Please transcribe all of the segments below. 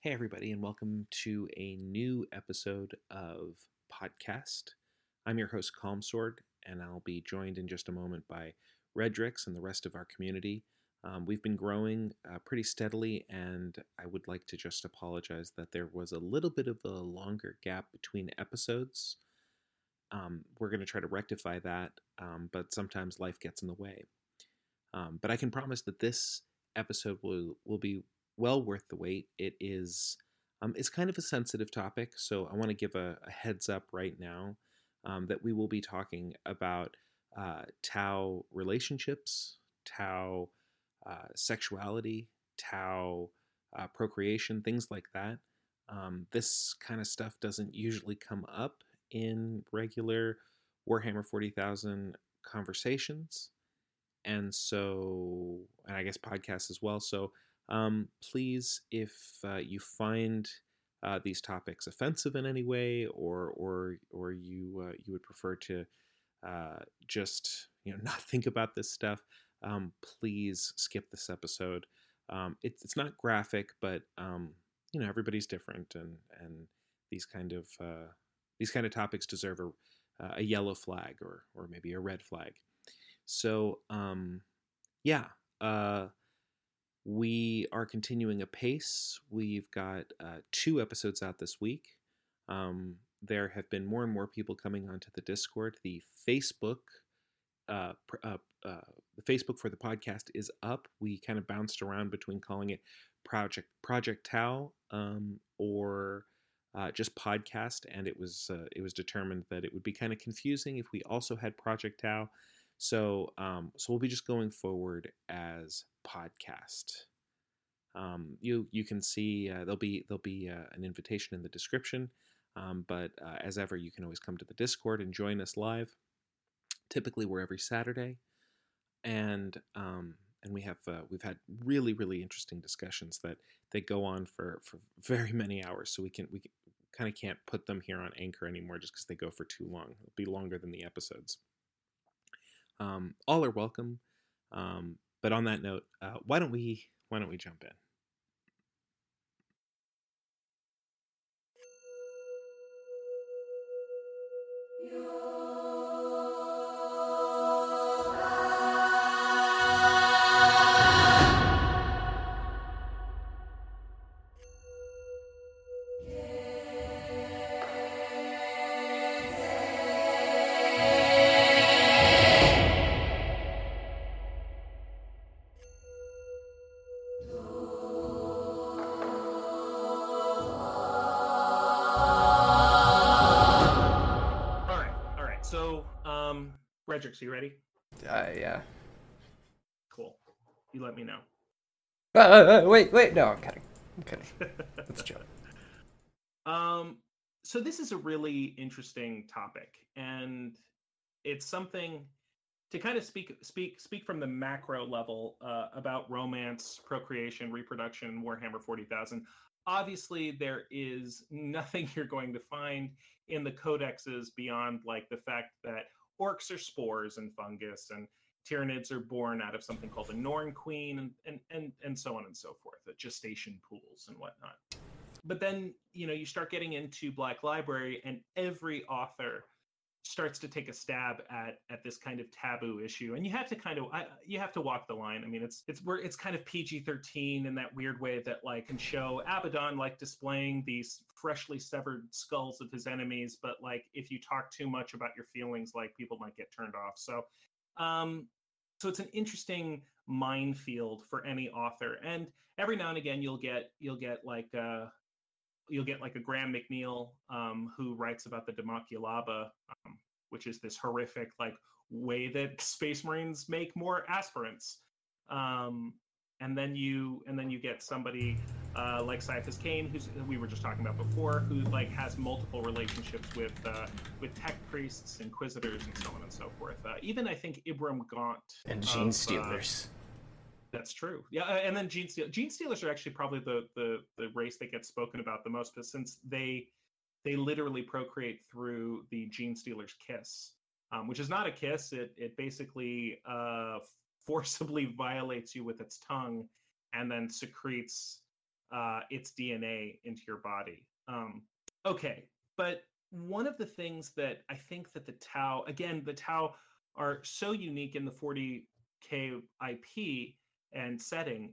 Hey, everybody, and welcome to a new episode of Podcast. I'm your host, Calm Sword, and I'll be joined in just a moment by Redrix and the rest of our community. Um, we've been growing uh, pretty steadily, and I would like to just apologize that there was a little bit of a longer gap between episodes. Um, we're going to try to rectify that, um, but sometimes life gets in the way. Um, but I can promise that this episode will will be well worth the wait. It is um, it's kind of a sensitive topic, so I want to give a, a, heads up right now um, that we will be talking about uh, Tau relationships, Tau uh, sexuality, Tau uh, procreation, things like that. Um, this kind of stuff doesn't usually come up in regular Warhammer 40,000 conversations. And so, and I guess podcasts as well. So, um, please, if uh, you find uh, these topics offensive in any way, or or or you uh, you would prefer to uh, just you know not think about this stuff, um, please skip this episode. Um, it, it's not graphic, but um, you know everybody's different, and and these kind of uh, these kind of topics deserve a, a yellow flag or or maybe a red flag. So um, yeah, uh, we are continuing a pace. We've got uh, two episodes out this week. Um, there have been more and more people coming onto the Discord. The Facebook, uh, uh, uh, the Facebook for the podcast is up. We kind of bounced around between calling it Project Project Tau um, or uh, just podcast, and it was uh, it was determined that it would be kind of confusing if we also had Project Tau. So um, so we'll be just going forward as podcast. Um, you you can see uh, there'll be there'll be uh, an invitation in the description. Um, but uh, as ever, you can always come to the Discord and join us live. Typically, we're every Saturday, and um, and we have uh, we've had really really interesting discussions that that go on for for very many hours. So we can we kind of can't put them here on Anchor anymore just because they go for too long. It'll be longer than the episodes. Um, all are welcome. Um, but on that note, uh, why don't we why don't we jump in? Fredericks, you ready? Uh, yeah. Cool. You let me know. Uh, uh, uh wait, wait. No, I'm kidding. I'm kidding. That's a joke. Um, so this is a really interesting topic, and it's something to kind of speak speak speak from the macro level uh, about romance, procreation, reproduction, Warhammer Forty Thousand. Obviously, there is nothing you're going to find in the codexes beyond like the fact that orcs are spores and fungus, and Tyranids are born out of something called the Norn Queen, and and and, and so on and so forth, the gestation pools and whatnot. But then you know you start getting into Black Library, and every author starts to take a stab at at this kind of taboo issue and you have to kind of I, you have to walk the line. I mean it's it's it's kind of pg-13 in that weird way that like can show abaddon like displaying these freshly severed skulls of his enemies but like if you talk too much about your feelings like people might get turned off. So um so it's an interesting minefield for any author and every now and again you'll get you'll get like uh you'll get like a Graham McNeill um, who writes about the Daemonculaba, um, which is this horrific like way that Space Marines make more aspirants. Um, and then you and then you get somebody uh, like Ciaphas Cain, who's who we were just talking about before, who like has multiple relationships with uh, with tech priests, inquisitors, and so on and so forth. Uh, even I think Ibram Gaunt and Gene uh, Stealers. That's true. Yeah, and then gene steal Genestealers are actually probably the the the race that gets spoken about the most, but since they they literally procreate through the Genestealer's kiss, um, which is not a kiss. It it basically uh, forcibly violates you with its tongue, and then secretes uh, its DNA into your body. Um, okay, but one of the things that I think that the Tau, again, the Tau are so unique in the 40k IP and setting.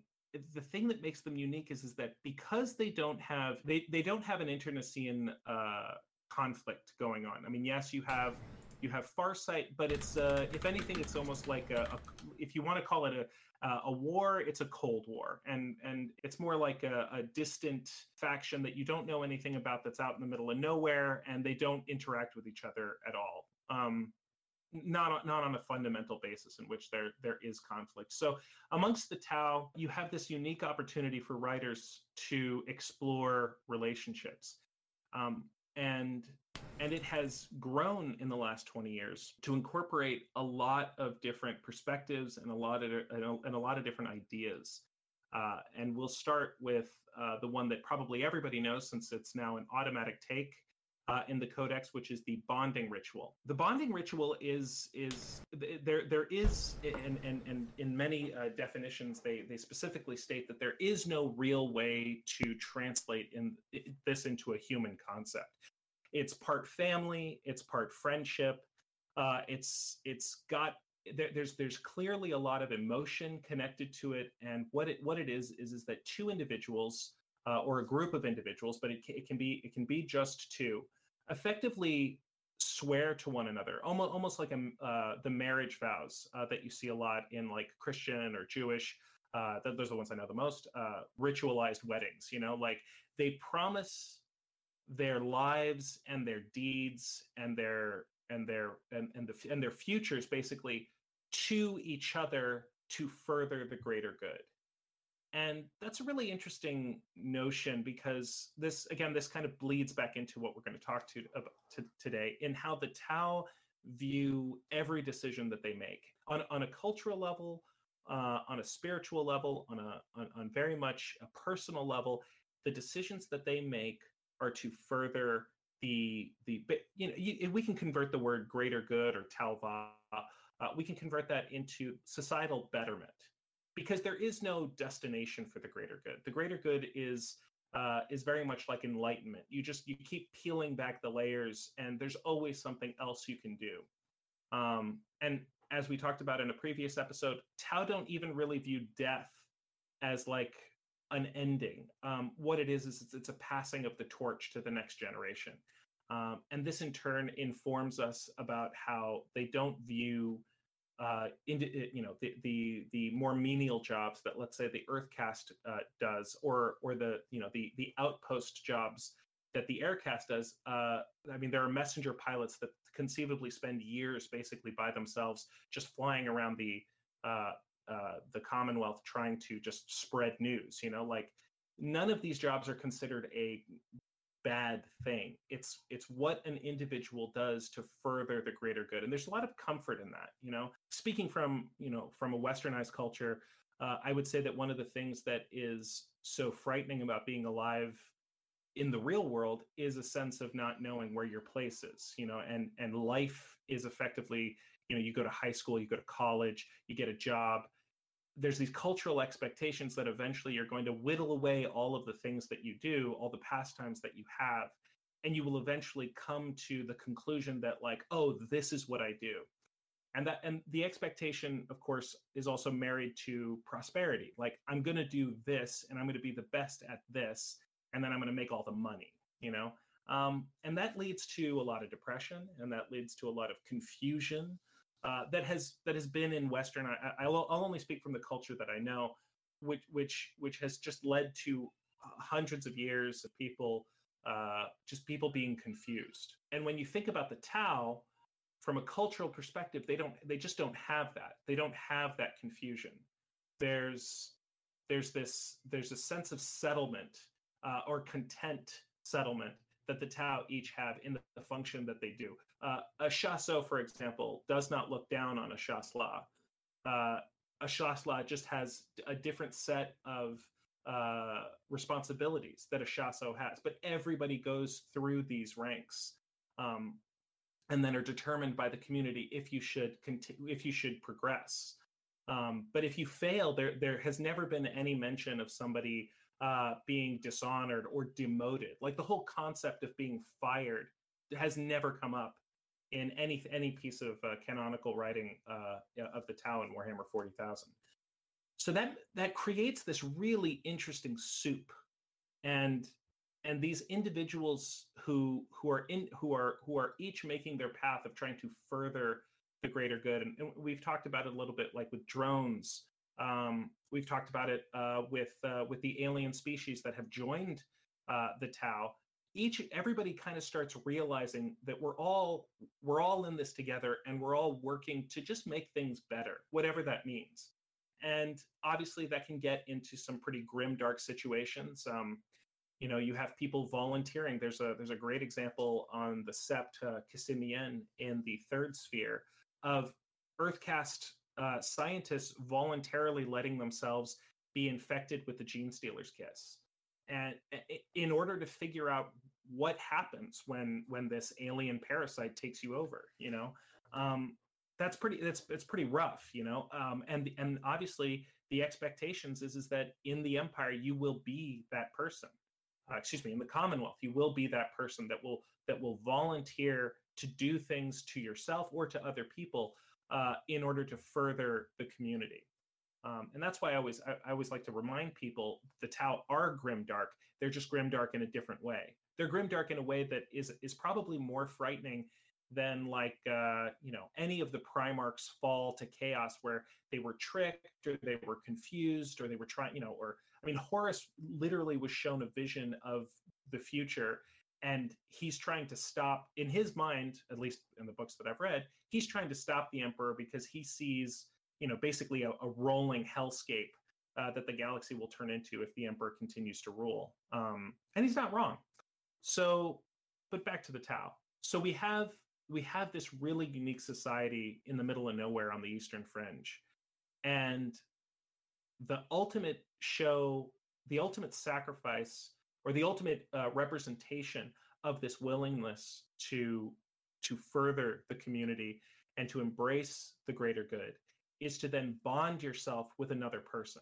The thing that makes them unique is, is that because they don't have they, they don't have an internecine uh, conflict going on. I mean, yes, you have you have Farsight, but it's uh, if anything, it's almost like a, a if you want to call it a uh, a war, it's a cold war, and and it's more like a, a, distant faction that you don't know anything about that's out in the middle of nowhere, and they don't interact with each other at all. Um, not not on a fundamental basis in which there there is conflict. So amongst the Tau, you have this unique opportunity for writers to explore relationships. Um, and and it has grown in the last 20 years to incorporate a lot of different perspectives and a lot of and a lot of different ideas uh, and we'll start with uh, the one that probably everybody knows since it's now an automatic take uh, in the codex which is the bonding ritual. The bonding ritual is is there there is and and, and in many uh, definitions they they specifically state that there is no real way to translate in this into a human concept. It's part family it's part friendship uh, it's it's got there, there's there's clearly a lot of emotion connected to it and what it what it is is is that two individuals uh, or a group of individuals but it, it can be it can be just two effectively swear to one another almost almost like a, uh, the marriage vows uh, that you see a lot in like christian or jewish uh, those are the ones i know the most uh, ritualized weddings you know like they promise their lives and their deeds and their and their and, and the and their futures basically to each other to further the greater good and that's a really interesting notion because this again this kind of bleeds back into what we're going to talk to, about to today in how the tau view every decision that they make on, on a cultural level uh, on a spiritual level on a on, on very much a personal level. The decisions that they make are to further the the you know you, we can convert the word greater good or Tau'va uh, we can convert that into societal betterment because there is no destination for the greater good. The greater good is uh, is very much like enlightenment. You just you keep peeling back the layers and there's always something else you can do. Um, and as we talked about in a previous episode tau don't even really view death as like an ending. Um, what it is is it's, it's, a passing of the torch to the next generation, um, and this in turn informs us about how they don't view, uh, into, you know, the, the the more menial jobs that let's say the Earth caste uh, does, or or the you know the the outpost jobs that the Air caste does. Uh, I mean, there are messenger pilots that conceivably spend years basically by themselves just flying around the uh, uh, the Commonwealth trying to just spread news. You know, like none of these jobs are considered a bad thing. It's it's what an individual does to further the greater good, and there's a lot of comfort in that. You know, speaking from you know from a westernized culture, uh, I would say that one of the things that is so frightening about being alive in the real world is a sense of not knowing where your place is you know and and life is effectively you know you go to high school you go to college you get a job there's these cultural expectations that eventually you're going to whittle away all of the things that you do, all the pastimes that you have, and you will eventually come to the conclusion that like, oh, this is what I do. And that and the expectation, of course, is also married to prosperity. Like I'm going to do this and I'm going to be the best at this and then I'm going to make all the money, you know? Um, and that leads to a lot of depression and that leads to a lot of confusion uh, that has that has been in Western. I, will I'll only speak from the culture that I know, which which which has just led to hundreds of years of people uh, just people being confused. And when you think about the Tau from a cultural perspective, they don't they just don't have that. They don't have that confusion. There's there's this there's a sense of settlement uh, or content settlement that the Tau each have in the, function that they do. Uh, a Shas'ui, for example, does not look down on a Shas'la. Uh, a Shas'la just has a different set of uh, responsibilities that a Shas'ui has, but everybody goes through these ranks. Um, and then are determined by the community if you should continue, if you should progress. Um, but if you fail, there there has never been any mention of somebody uh, being dishonored or demoted. Like the whole concept of being fired has never come up in any any piece of uh, canonical writing uh, of the Tau in Warhammer 40,000. So that that creates this really interesting soup, and and these individuals who who are in who are who are each making their path of trying to further the greater good, and, and we've talked about it a little bit, like with drones. Um, we've talked about it uh, with uh, with the alien species that have joined uh, the Tau. Each everybody kind of starts realizing that we're all we're all in this together and we're all working to just make things better whatever that means. And obviously that can get into some pretty grim dark situations. Um, you know you have people volunteering. There's a there's a great example on the sept uh, Kasimian in the third sphere of earth caste uh, scientists voluntarily letting themselves be infected with the genestealer's kiss. And in order to figure out what happens when when this alien parasite takes you over you know um that's pretty that's it's pretty rough you know? Um and and obviously the expectations is is that in the empire you will be that person. Uh, excuse me in the commonwealth you will be that person that will that will volunteer to do things to yourself or to other people uh, in order to further the community um, and that's why I always I, I, always like to remind people the Tau are grimdark. They're just grimdark in a different way. They're grimdark in a way that is is probably more frightening than like uh, you know any of the Primarch's fall to chaos, where they were tricked or they were confused or they were trying you know or I mean Horus literally was shown a vision of the future and he's trying to stop in his mind at least in the books that i've read he's trying to stop the emperor because he sees you know basically a, a rolling hellscape uh, that the galaxy will turn into if the emperor continues to rule. Um, and he's not wrong. So but back to the tau. So we have we have this really unique society in the middle of nowhere on the eastern fringe. And the ultimate show the ultimate sacrifice or the ultimate uh, representation of this willingness to to further the community and to embrace the greater good is to then bond yourself with another person.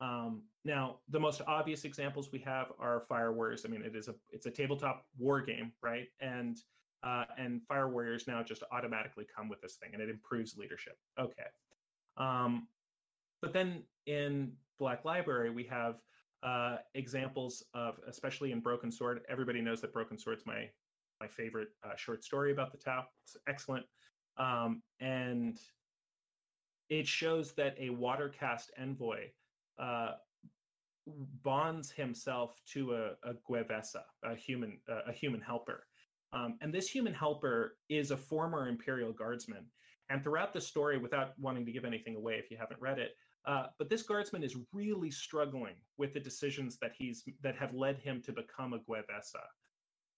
Um, now, the most obvious examples we have are Fire Warriors. I mean, it is a it's a tabletop war game, right? And uh, and Fire Warriors now just automatically come with this thing, and it improves leadership. Okay, um, but then in Black Library we have uh, examples of, especially in Broken Sword. Everybody knows that Broken Sword's my my favorite uh, short story about the Tau. It's excellent, um, and it shows that a water caste envoy uh, bonds himself to a, a Gue'vesa, a human, a human helper. Um, and this human helper is a former Imperial Guardsman. And throughout the story, without wanting to give anything away if you haven't read it, uh, but this guardsman is really struggling with the decisions that he's that have led him to become a Gue'vesa.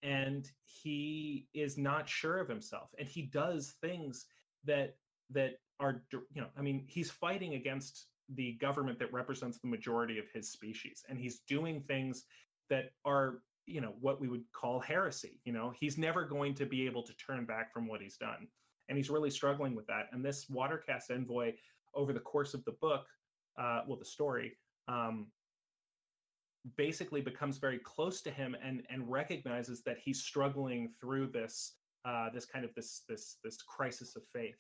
And he is not sure of himself. And he does things that that are you know i mean he's fighting against the government that represents the majority of his species and he's doing things that are you know what we would call heresy you know he's never going to be able to turn back from what he's done and he's really struggling with that and this water caste envoy over the course of the book uh, well the story um, basically becomes very close to him and and recognizes that he's struggling through this uh, this kind of this this this crisis of faith.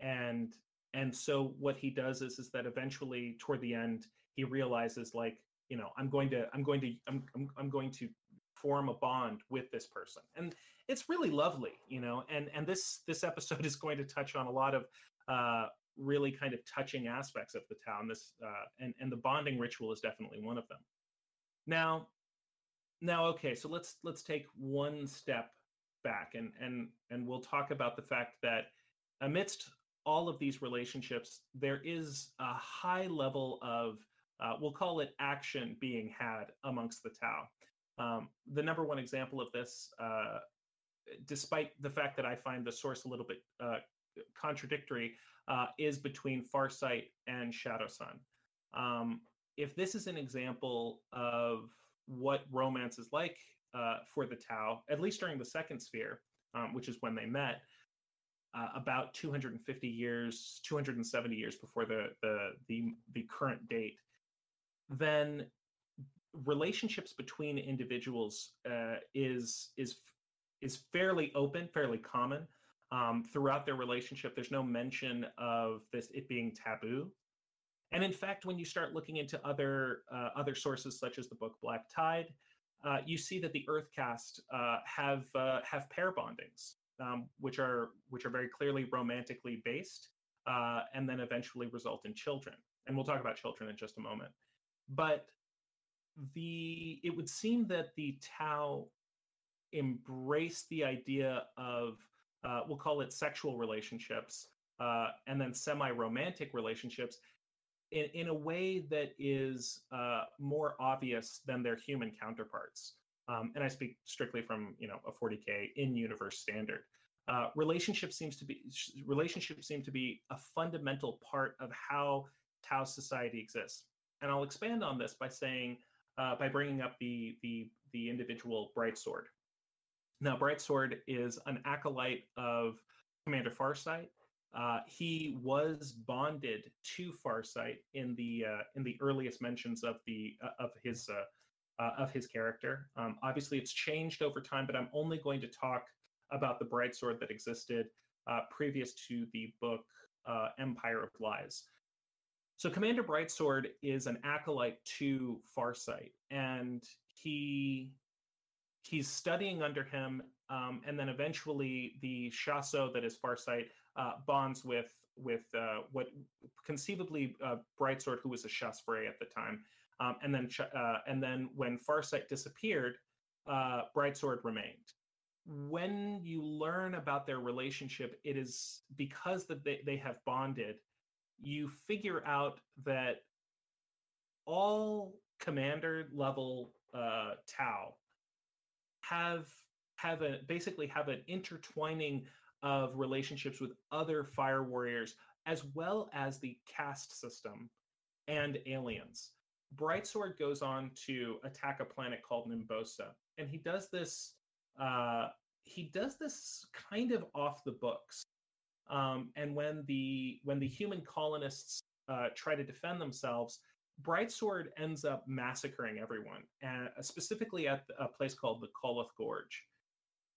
And and so what he does is is that eventually toward the end he realizes like you know i'm going to i'm going to i'm i'm, I'm going to form a bond with this person. And it's really lovely you know and and this this episode is going to touch on a lot of uh really kind of touching aspects of the town this uh and and the bonding ritual is definitely one of them now now okay so let's let's take one step back and and and we'll talk about the fact that amidst all of these relationships, there is a high level of, uh, we'll call it action being had amongst the Tau. Um, the number one example of this, uh, despite the fact that I find the source a little bit uh, contradictory, uh, is between Farsight and Shadowsun. Um, if this is an example of what romance is like uh, for the Tau, at least during the second sphere, um, which is when they met, uh, about 250 years, 270 years before the, the the the current date, then relationships between individuals uh, is is is fairly open, fairly common. Um, throughout their relationship, there's no mention of this it being taboo. And in fact, when you start looking into other uh, other sources such as the book Black Tide, uh, you see that the Earth Caste uh, have uh, have pair bondings, um, which are which are very clearly romantically based, uh, and then eventually result in children. And we'll talk about children in just a moment. But the it would seem that the Tau embrace the idea of uh, we'll call it sexual relationships uh, and then semi-romantic relationships in, in a way that is uh, more obvious than their human counterparts. Um, and i speak strictly from you know a 40k in universe standard. Uh, relationship seems to be relationships seem to be a fundamental part of how tau society exists. And i'll expand on this by saying uh, by bringing up the the the individual brightsword now, Brightsword is an acolyte of Commander Farsight. Uh, he was bonded to Farsight in the uh, in the earliest mentions of the uh, of his uh, uh, of his character. Um, obviously, it's changed over time, but I'm only going to talk about the Brightsword that existed uh, previous to the book Empire of Lies. So, Commander Brightsword is an acolyte to Farsight, and he he's studying under him, um, and then eventually the Shas'o that is Farsight uh, bonds with with uh, what conceivably uh, Brightsword, who was a Chasseray at the time, um, and then uh, and then when Farsight disappeared, uh, Brightsword remained. When you learn about their relationship, it is because that they, they have bonded. You figure out that all commander level uh, Tau have have a basically have an intertwining of relationships with other fire warriors as well as the caste system and aliens. Brightsword goes on to attack a planet called Nimbosa, and he does this. Uh, he does this kind of off the books. Um, and when the when the human colonists uh, try to defend themselves, Brightsword ends up massacring everyone, uh, specifically at a place called the Koloth Gorge.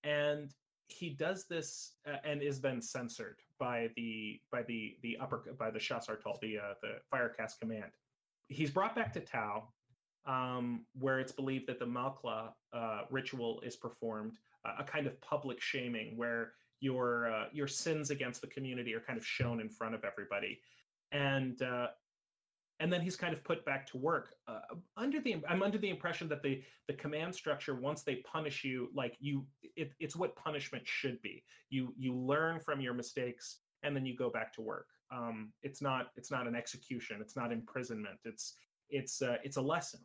And he does this uh, and is then censored by the by the the upper by the Shas'ar'tol, the uh, the Fire caste command. He's brought back to Tau, um, where it's believed that the Malkla uh, ritual is performed, uh, a kind of public shaming where your uh, your sins against the community are kind of shown in front of everybody, and uh, and then he's kind of put back to work uh, under the i'm under the impression that the the command structure once they punish you like you it, it's what punishment should be. You you learn from your mistakes and then you go back to work. Um, it's not it's not an execution. It's not imprisonment. It's it's uh, it's a lesson.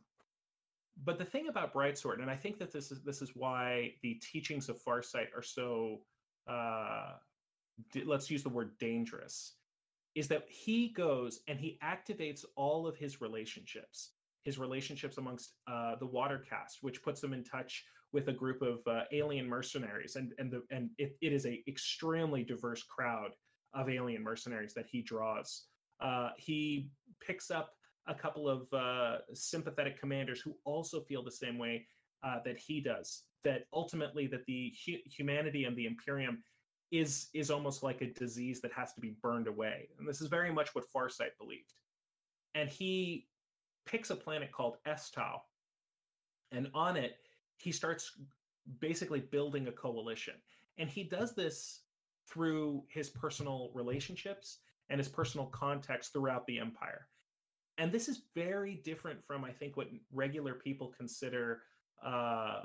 But the thing about brightsword and i think that this is this is why the teachings of farsight are so uh, let's use the word dangerous is that he goes and he activates all of his relationships his relationships amongst uh, the water caste which puts him in touch with a group of uh, alien mercenaries. And and the and it, it is a extremely diverse crowd of alien mercenaries that he draws. Uh, he picks up a couple of uh, sympathetic commanders who also feel the same way uh, that he does that ultimately that the hu- humanity and the imperium is is almost like a disease that has to be burned away. And this is very much what Farsight believed. And he picks a planet called Estau, and on it he starts basically building a coalition. And he does this through his personal relationships and his personal contacts throughout the empire. And this is very different from, I think, what regular people consider uh,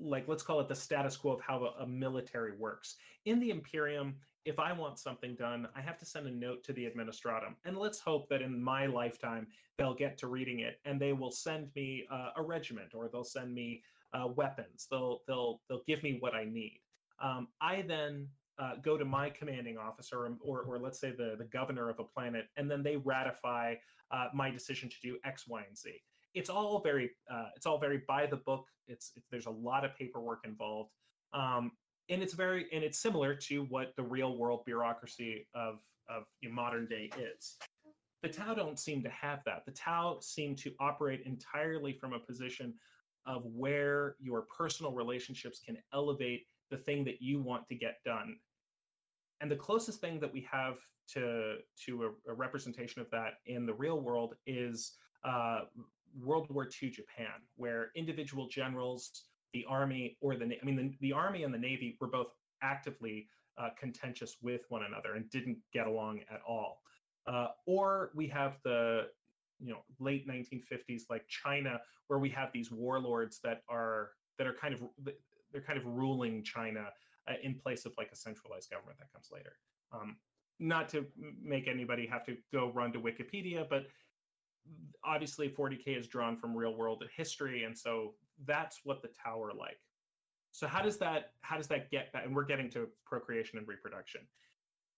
like let's call it the status quo of how a, a, military works. In the imperium if i want something done i have to send a note to the administratum and let's hope that in my lifetime they'll get to reading it and they will send me uh, a regiment or they'll send me uh, weapons. They'll they'll they'll give me what i need. Um, i then uh, go to my commanding officer or, or, or, let's say the, the governor of a planet and then they ratify uh, my decision to do x y and z it's all very uh, it's all very by the book. It's, there's a lot of paperwork involved, um, and it's very and it's similar to what the real world bureaucracy of of you know, modern day is. The Tau don't seem to have that. The Tau seem to operate entirely from a position of where your personal relationships can elevate the thing that you want to get done. And the closest thing that we have to to a, a representation of that in the real world is uh, World War II Japan, where individual generals, the army, or the I mean the, the army and the navy were both actively uh, contentious with one another and didn't get along at all. Uh, or we have the you know late 1950s like China, where we have these warlords that are that are kind of they're kind of ruling China uh, in place of like a centralized government that comes later. Um, not to make anybody have to go run to Wikipedia, but obviously 40k is drawn from real world history, and so that's what the tower like. So how does that how does that get back? And we're getting to procreation and reproduction,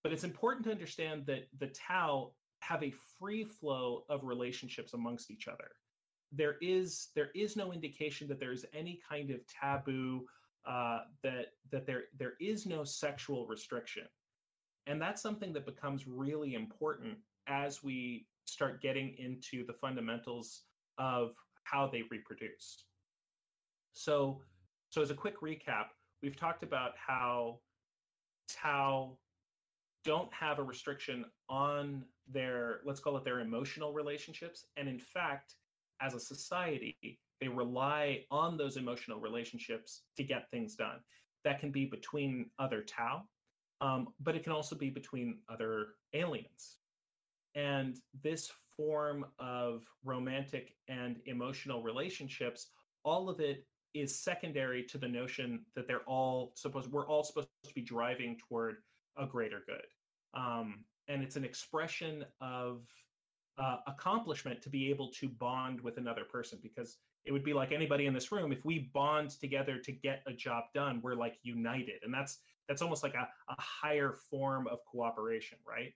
but it's important to understand that the Tau have a free flow of relationships amongst each other. There is there is no indication that there is any kind of taboo uh, that that there there is no sexual restriction, and that's something that becomes really important as we start getting into the fundamentals of how they reproduce. So, so as a quick recap, we've talked about how Tau don't have a restriction on their let's call it their emotional relationships and in fact as a society they rely on those emotional relationships to get things done. That can be between other Tau, um, but it can also be between other aliens. And this form of romantic and emotional relationships, all of it is secondary to the notion that they're all supposed we're all supposed to be driving toward a greater good. Um, and it's an expression of uh, accomplishment to be able to bond with another person because it would be like anybody in this room if we bond together to get a job done we're like united and that's that's almost like a, a higher form of cooperation right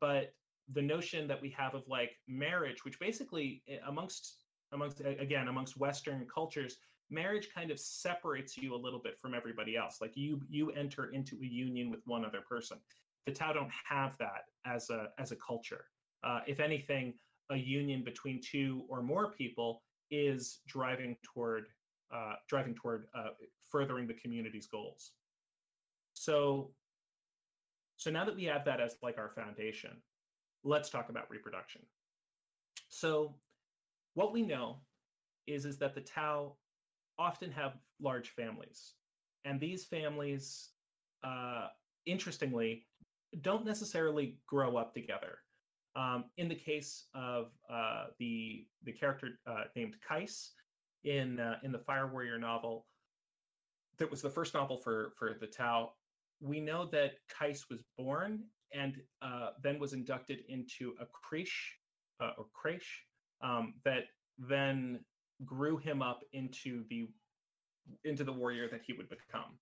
but the notion that we have of like marriage which basically eh, amongst amongst again amongst western cultures marriage kind of separates you a little bit from everybody else. Like you you enter into a union with one other person. The tau don't have that as a as a culture. Uh, if anything a union between two or more people is driving toward uh, driving toward uh, furthering the community's goals. So, so now that we have that as like our foundation, let's talk about reproduction. So, what we know is is that the Tau often have large families, and these families, uh, interestingly, don't necessarily grow up together. Um, in the case of uh, the the character uh, named Kais in uh, in the Fire Warrior novel, that was the first novel for for the Tau. We know that Kais was born and uh, then was inducted into a creche uh, or creche um, that then grew him up into the into the warrior that he would become.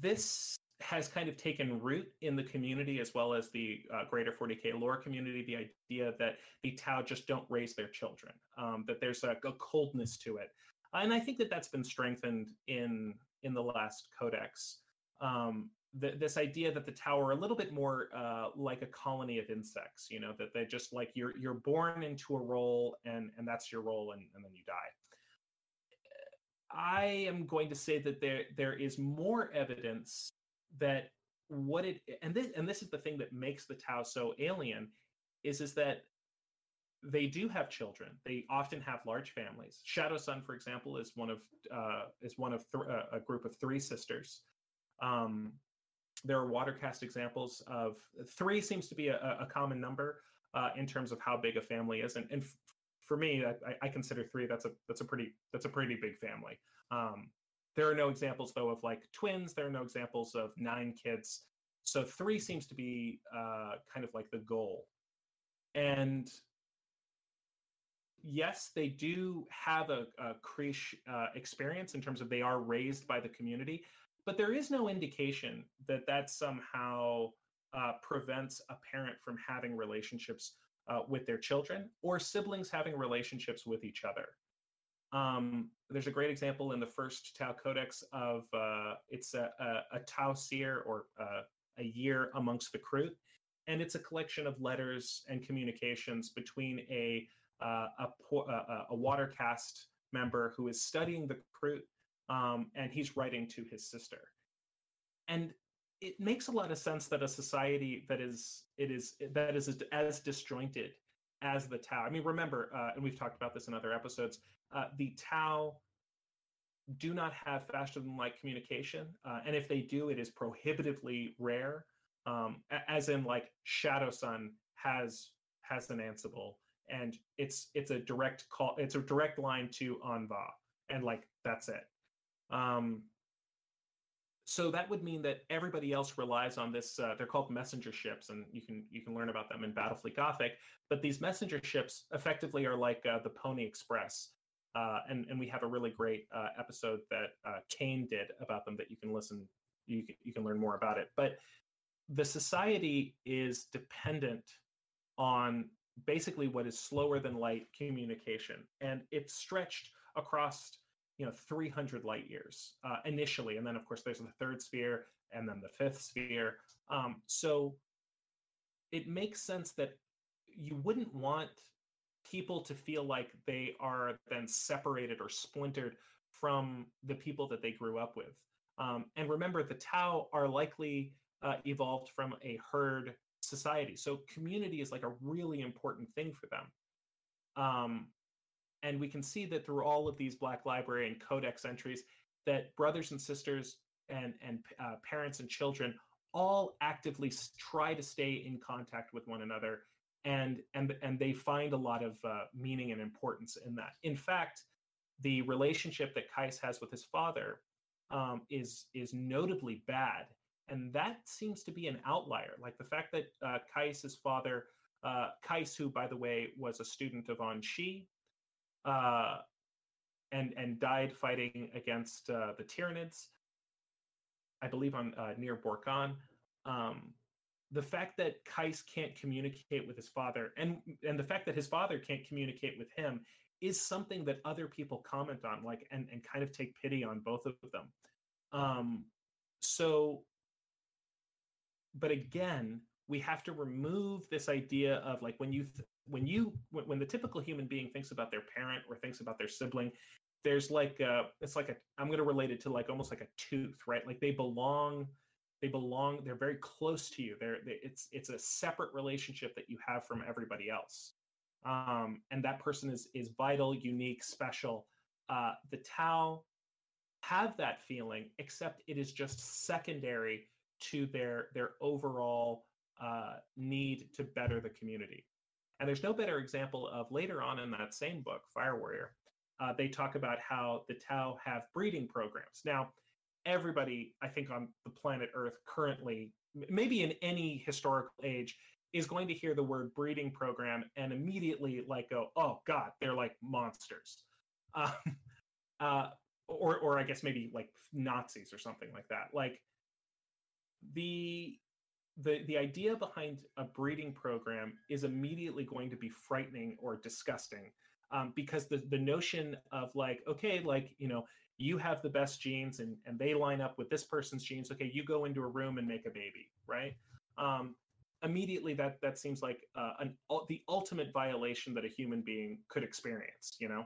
This has kind of taken root in the community as well as the uh, greater 40k lore community the idea that the tau just don't raise their children um, that there's a, a, coldness to it and i think that that's been strengthened in in the last codex um, the, this idea that the tau are a little bit more uh, like a colony of insects you know that they just like you're you're born into a role and and that's your role and, and then you die I am going to say that there there is more evidence that what it and this and this is the thing that makes the Tau so alien is is that they do have children. They often have large families. Shadowsun, for example, is one of uh, is one of th- uh, a group of three sisters. Um, there are water caste examples of three seems to be a, a common number uh, in terms of how big a family is, and, and f- for me, I, I, consider three. That's a that's a pretty that's a pretty big family. Um, there are no examples, though, of like twins. There are no examples of nine kids. So three seems to be uh, kind of like the goal. And yes, they do have a, a creche uh, experience in terms of they are raised by the community, but there is no indication that that somehow uh, prevents a parent from having relationships uh, with their children or siblings having relationships with each other. Um, there's a great example in the first Tau Codex of uh, it's a, a, a Tau Seer or uh, a year amongst the Kroot. and it's a collection of letters and communications between a uh, a, a, a water caste member who is studying the Kroot, um, and he's writing to his sister. And it makes a lot of sense that a society that is it is that is as disjointed as the Tau. I mean, remember, uh, and we've talked about this in other episodes. Uh, the Tau do not have faster than light communication, uh, and if they do, it is prohibitively rare. Um, as in, like Shadowsun has has an Ansible, and it's it's a direct call. It's a direct line to Aun'Va, and like that's it. Um, so that would mean that everybody else relies on this uh, they're called messenger ships and you can you can learn about them in battlefleet gothic but these messenger ships effectively are like uh, the pony express uh, and and we have a really great uh, episode that uh, kane did about them that you can listen you can, you can learn more about it. But the society is dependent on basically what is slower than light communication and it's stretched across you know 300 light years uh, initially and then of course there's the third sphere and then the fifth sphere. Um, so it makes sense that you wouldn't want people to feel like they are then separated or splintered from the people that they grew up with. Um, and remember the tau are likely uh, evolved from a herd society. So community is like a really important thing for them. Um, and we can see that through all of these Black Library and Codex entries, that brothers and sisters and, and uh, parents and children all actively try to stay in contact with one another and and and they find a lot of uh, meaning and importance in that. In fact, the relationship that Kais has with his father um, is is notably bad, and that seems to be an outlier. Like the fact that uh, Kais's father, uh, Kais, who by the way was a student of Aun'shi, uh, and and died fighting against uh, the Tyranids, I believe on uh, near Borkon. Um, the fact that Kais can't communicate with his father, and and the fact that his father can't communicate with him, is something that other people comment on, like and and kind of take pity on both of them. Um, so, but again, we have to remove this idea of like when you th- when you when, when, the typical human being thinks about their parent or thinks about their sibling there's like a, it's like a i'm going to relate it to like almost like a tooth right? Like they belong they belong they're very close to you. They're they, it's it's a separate relationship that you have from everybody else. Um, and that person is is vital unique special. Uh, the tau have that feeling except it is just secondary to their their overall uh, need to better the community and there's no better example of later on in that same book, Fire Warrior, uh, they talk about how the Tau have breeding programs. Now, everybody, I think, on the planet Earth currently, maybe in any historical age, is going to hear the word breeding program and immediately like go, oh God, they're like monsters. Um, uh, or, or I guess maybe like Nazis or something like that. Like the the the idea behind a breeding program is immediately going to be frightening or disgusting um, because the the notion of like okay like you know you have the best genes and and they line up with this person's genes okay you go into a room and make a baby right? Um, immediately that that seems like uh, an the ultimate violation that a human being could experience you know?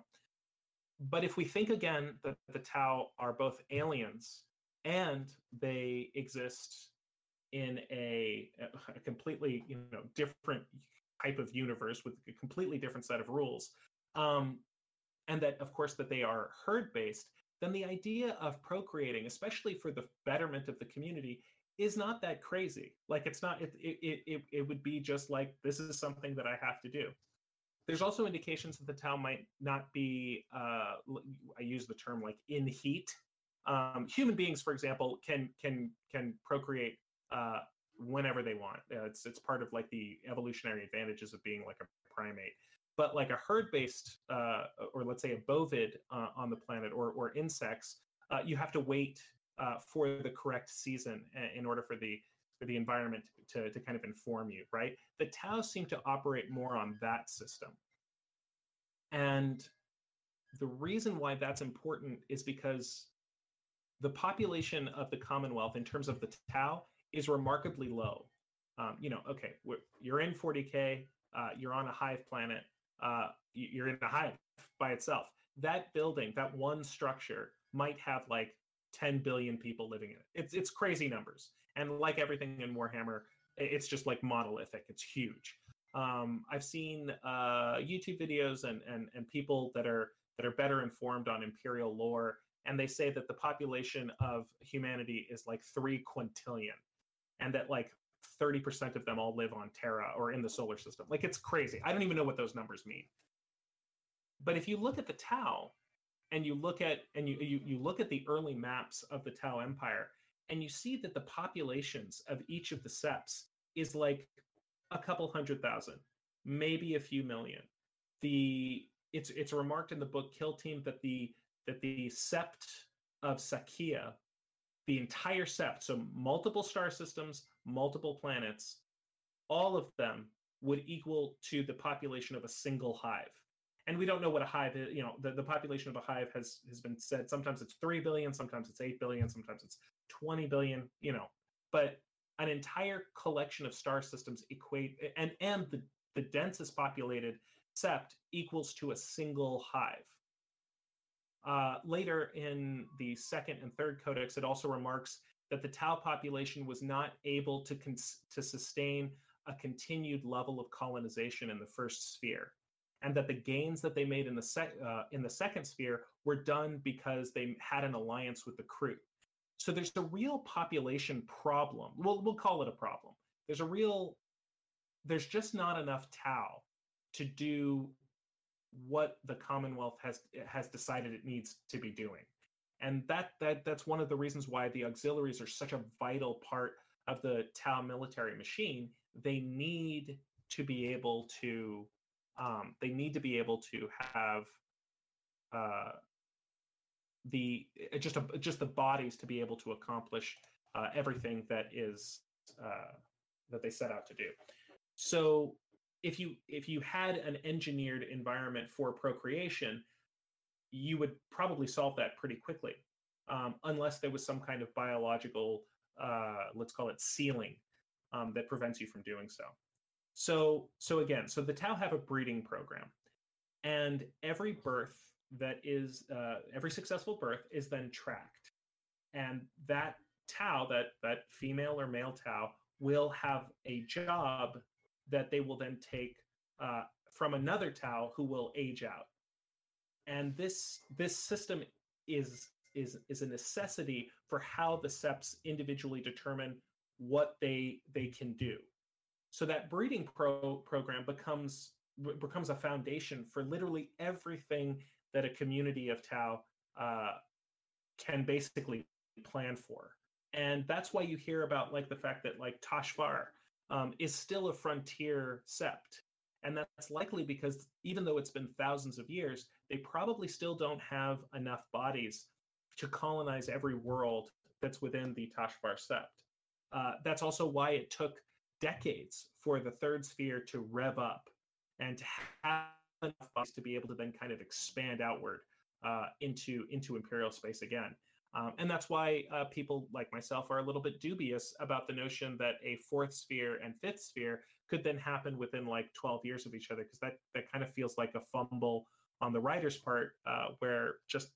But if we think again that the tau are both aliens and they exist in a, a completely you know different type of universe with a completely different set of rules um, and that of course that they are herd based then the idea of procreating especially for the betterment of the community is not that crazy. Like it's not it it, it, it would be just like this is something that i have to do. There's also indications that the tau might not be uh, i use the term like in heat. Um, human beings for example can can can procreate uh, whenever they want. Uh, it's it's part of like the evolutionary advantages of being like a primate. But like a herd-based, uh, or let's say a bovid uh, on the planet, or or insects, you have to wait for the correct season in order for the for the environment to to kind of inform you, right? The Tau seem to operate more on that system, and the reason why that's important is because the population of the Commonwealth, in terms of the Tau, is remarkably low. Um, you know, okay, you're in 40k, uh, you're on a hive planet, uh, you're in a hive by itself. That building, that one structure, might have like 10 billion people living in it. It's it's crazy numbers, and like everything in Warhammer, it's just like monolithic. It's huge. Um, I've seen uh, YouTube videos and and and people that are that are better informed on Imperial lore, and they say that the population of humanity is like three quintillion, and that like 30% of them all live on Terra or in the solar system. Like it's crazy. I don't even know what those numbers mean. But if you look at the Tau and you look at and you, you you look at the early maps of the Tau Empire and you see that the populations of each of the septs is like a couple hundred thousand, maybe a few million. The it's it's remarked in the book Kill Team that the that the sept of Sa'cea, the entire sept, so multiple star systems, multiple planets, all of them would equal to the population of a single hive. And we don't know what a hive is. You know, the, the population of a hive has has been said. Sometimes it's three billion, sometimes it's eight billion, sometimes it's twenty billion. You know, but an entire collection of star systems equate and and the, the densest populated sept equals to a single hive. Uh, later in the second and third codex, it also remarks that the Tau population was not able to, cons- to sustain a continued level of colonization in the first sphere, and that the gains that they made in the, sec- uh, in the second sphere were done because they had an alliance with the Kroot. So there's a real population problem. We'll, we'll call it a problem. There's a real, there's just not enough Tau to do what the Commonwealth has has decided it needs to be doing and that that that's one of the reasons why the auxiliaries are such a vital part of the Tau military machine. They need to be able to um, they need to be able to have uh, the uh, just a, just the bodies to be able to accomplish uh, everything that is uh, that they set out to do. So if you if you had an engineered environment for procreation, you would probably solve that pretty quickly, um, unless there was some kind of biological, uh, let's call it ceiling, um, that prevents you from doing so. So, so again, so the Tau have a breeding program, and every birth that is uh, every successful birth is then tracked, and that Tau, that that female or male Tau, will have a job that they will then take uh, from another Tau who will age out. And this this system is is is a necessity for how the seps individually determine what they they can do. So that breeding pro program becomes becomes a foundation for literally everything that a community of tau uh, can basically plan for. And that's why you hear about like the fact that like Tash'var um, is still a frontier sept and that's likely because even though it's been thousands of years, they probably still don't have enough bodies to colonize every world that's within the Tash'var Sept. Uh, that's also why it took decades for the third sphere to rev up and to have enough bodies to be able to then kind of expand outward uh, into into imperial space again. Um, and that's why uh, people like myself are a little bit dubious about the notion that a fourth sphere and fifth sphere could then happen within like 12 years of each other, because that, that kind of feels like a fumble on the writer's part, uh, where just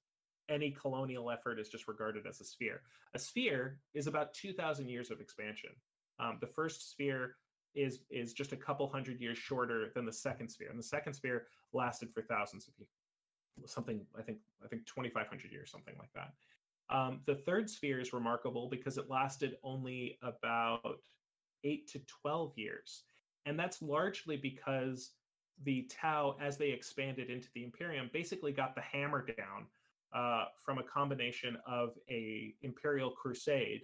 any colonial effort is just regarded as a sphere. A sphere is about 2,000 years of expansion. Um, the first sphere is is just a couple hundred years shorter than the second sphere, and the second sphere lasted for thousands of years. Something I think I think 2,500 years, something like that. Um, the third sphere is remarkable because it lasted only about eight to 12 years. And that's largely because the Tau, as they expanded into the Imperium, basically got the hammer down uh, from a combination of a Imperial crusade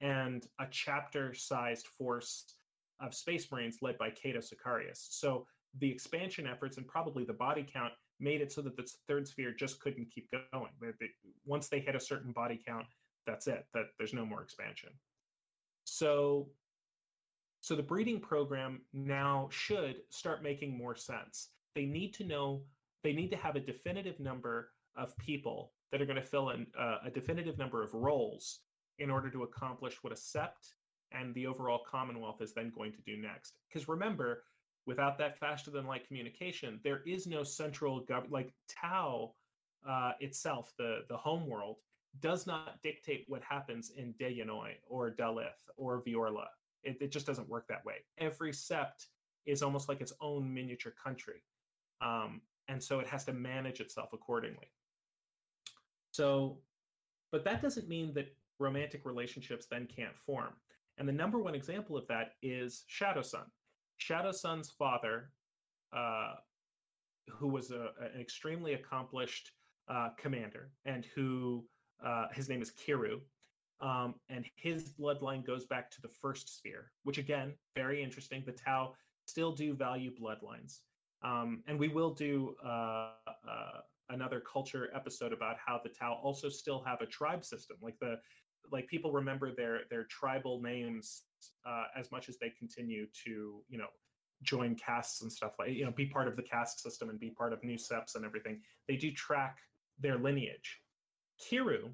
and a chapter-sized force of Space Marines led by Cato Sicarius. So the expansion efforts and probably the body count made it so that the third sphere just couldn't keep going. They, they, once they hit a certain body count, that's it. That there's no more expansion. So, so the breeding program now should start making more sense. They need to know. They need to have a definitive number of people that are going to fill in uh, a definitive number of roles in order to accomplish what a sept and the overall Commonwealth is then going to do next. Because remember, without that faster than light communication, there is no central government like Tau uh, itself, the the home world, does not dictate what happens in D'yanoi or Dal'yth or Vior'la. It, it just doesn't work that way. Every sept is almost like its own miniature country. Um, and so it has to manage itself accordingly. So, but that doesn't mean that romantic relationships then can't form. And the number one example of that is Shadowsun. Shadowsun's father, uh, who was a, an extremely accomplished uh, commander and who uh, his name is Kiru, um, and his bloodline goes back to the first sphere, which again, very interesting. The Tau still do value bloodlines. Um, and we will do uh, uh, another culture episode about how the Tau also still have a tribe system. Like the like people remember their their tribal names uh, as much as they continue to you know join castes and stuff like you know be part of the caste system and be part of new seps and everything. They do track their lineage. Kiru,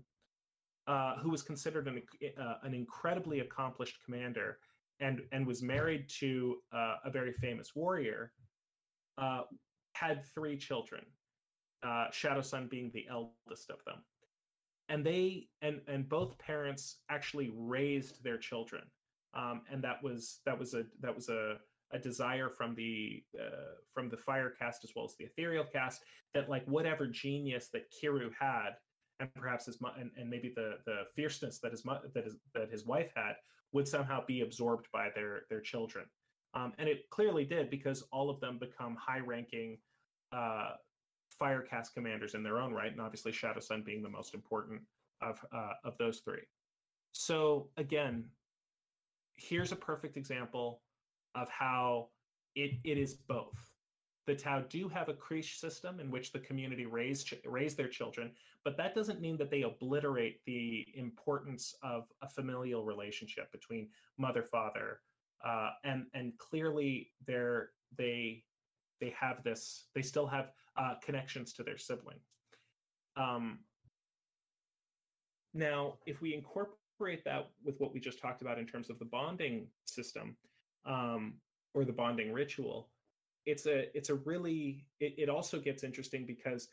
uh, who was considered an uh, an incredibly accomplished commander and and was married to uh, a very famous warrior, uh, had three children. Uh, Shadowsun being the eldest of them, and they and and both parents actually raised their children, um, and that was that was a that was a a desire from the uh, from the fire caste as well as the ethereal caste that like whatever genius that Kiru had and perhaps his and, and maybe the the fierceness that his that his that his wife had would somehow be absorbed by their their children. Um, and it clearly did because all of them become high ranking uh, fire caste commanders in their own right and obviously Shadowsun being the most important of uh, of those three so again here's a perfect example of how it, it is both. The Tau do have a creche system in which the community raise raise their children, but that doesn't mean that they obliterate the importance of a familial relationship between mother father, uh, and and clearly they're they they have this they still have uh, connections to their sibling. Um, now, if we incorporate that with what we just talked about in terms of the bonding system, um, or the bonding ritual, it's a it's a really it, it also gets interesting because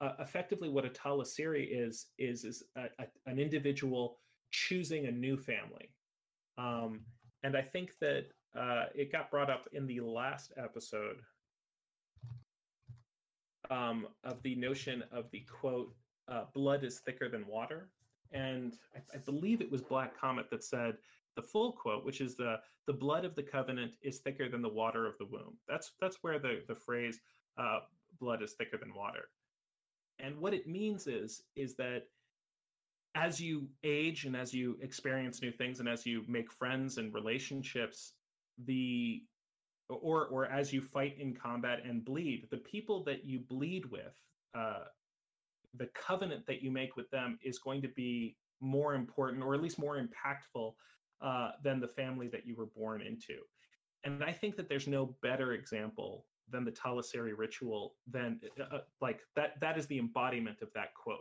uh, effectively what a ta'lissera is is is a, a, an individual choosing a new family, um, and I think that uh, it got brought up in the last episode um, of the notion of the quote uh, "blood is thicker than water," and I, I believe it was Black Comet that said the full quote, which is the the blood of the covenant is thicker than the water of the womb. That's that's where the the phrase uh, blood is thicker than water. And what it means is is that as you age and as you experience new things and as you make friends and relationships, the or or as you fight in combat and bleed, the people that you bleed with, uh, the covenant that you make with them is going to be more important or at least more impactful uh, than the family that you were born into. And I think that there's no better example than the Ta'lissera ritual than uh, uh, like that. That is the embodiment of that quote.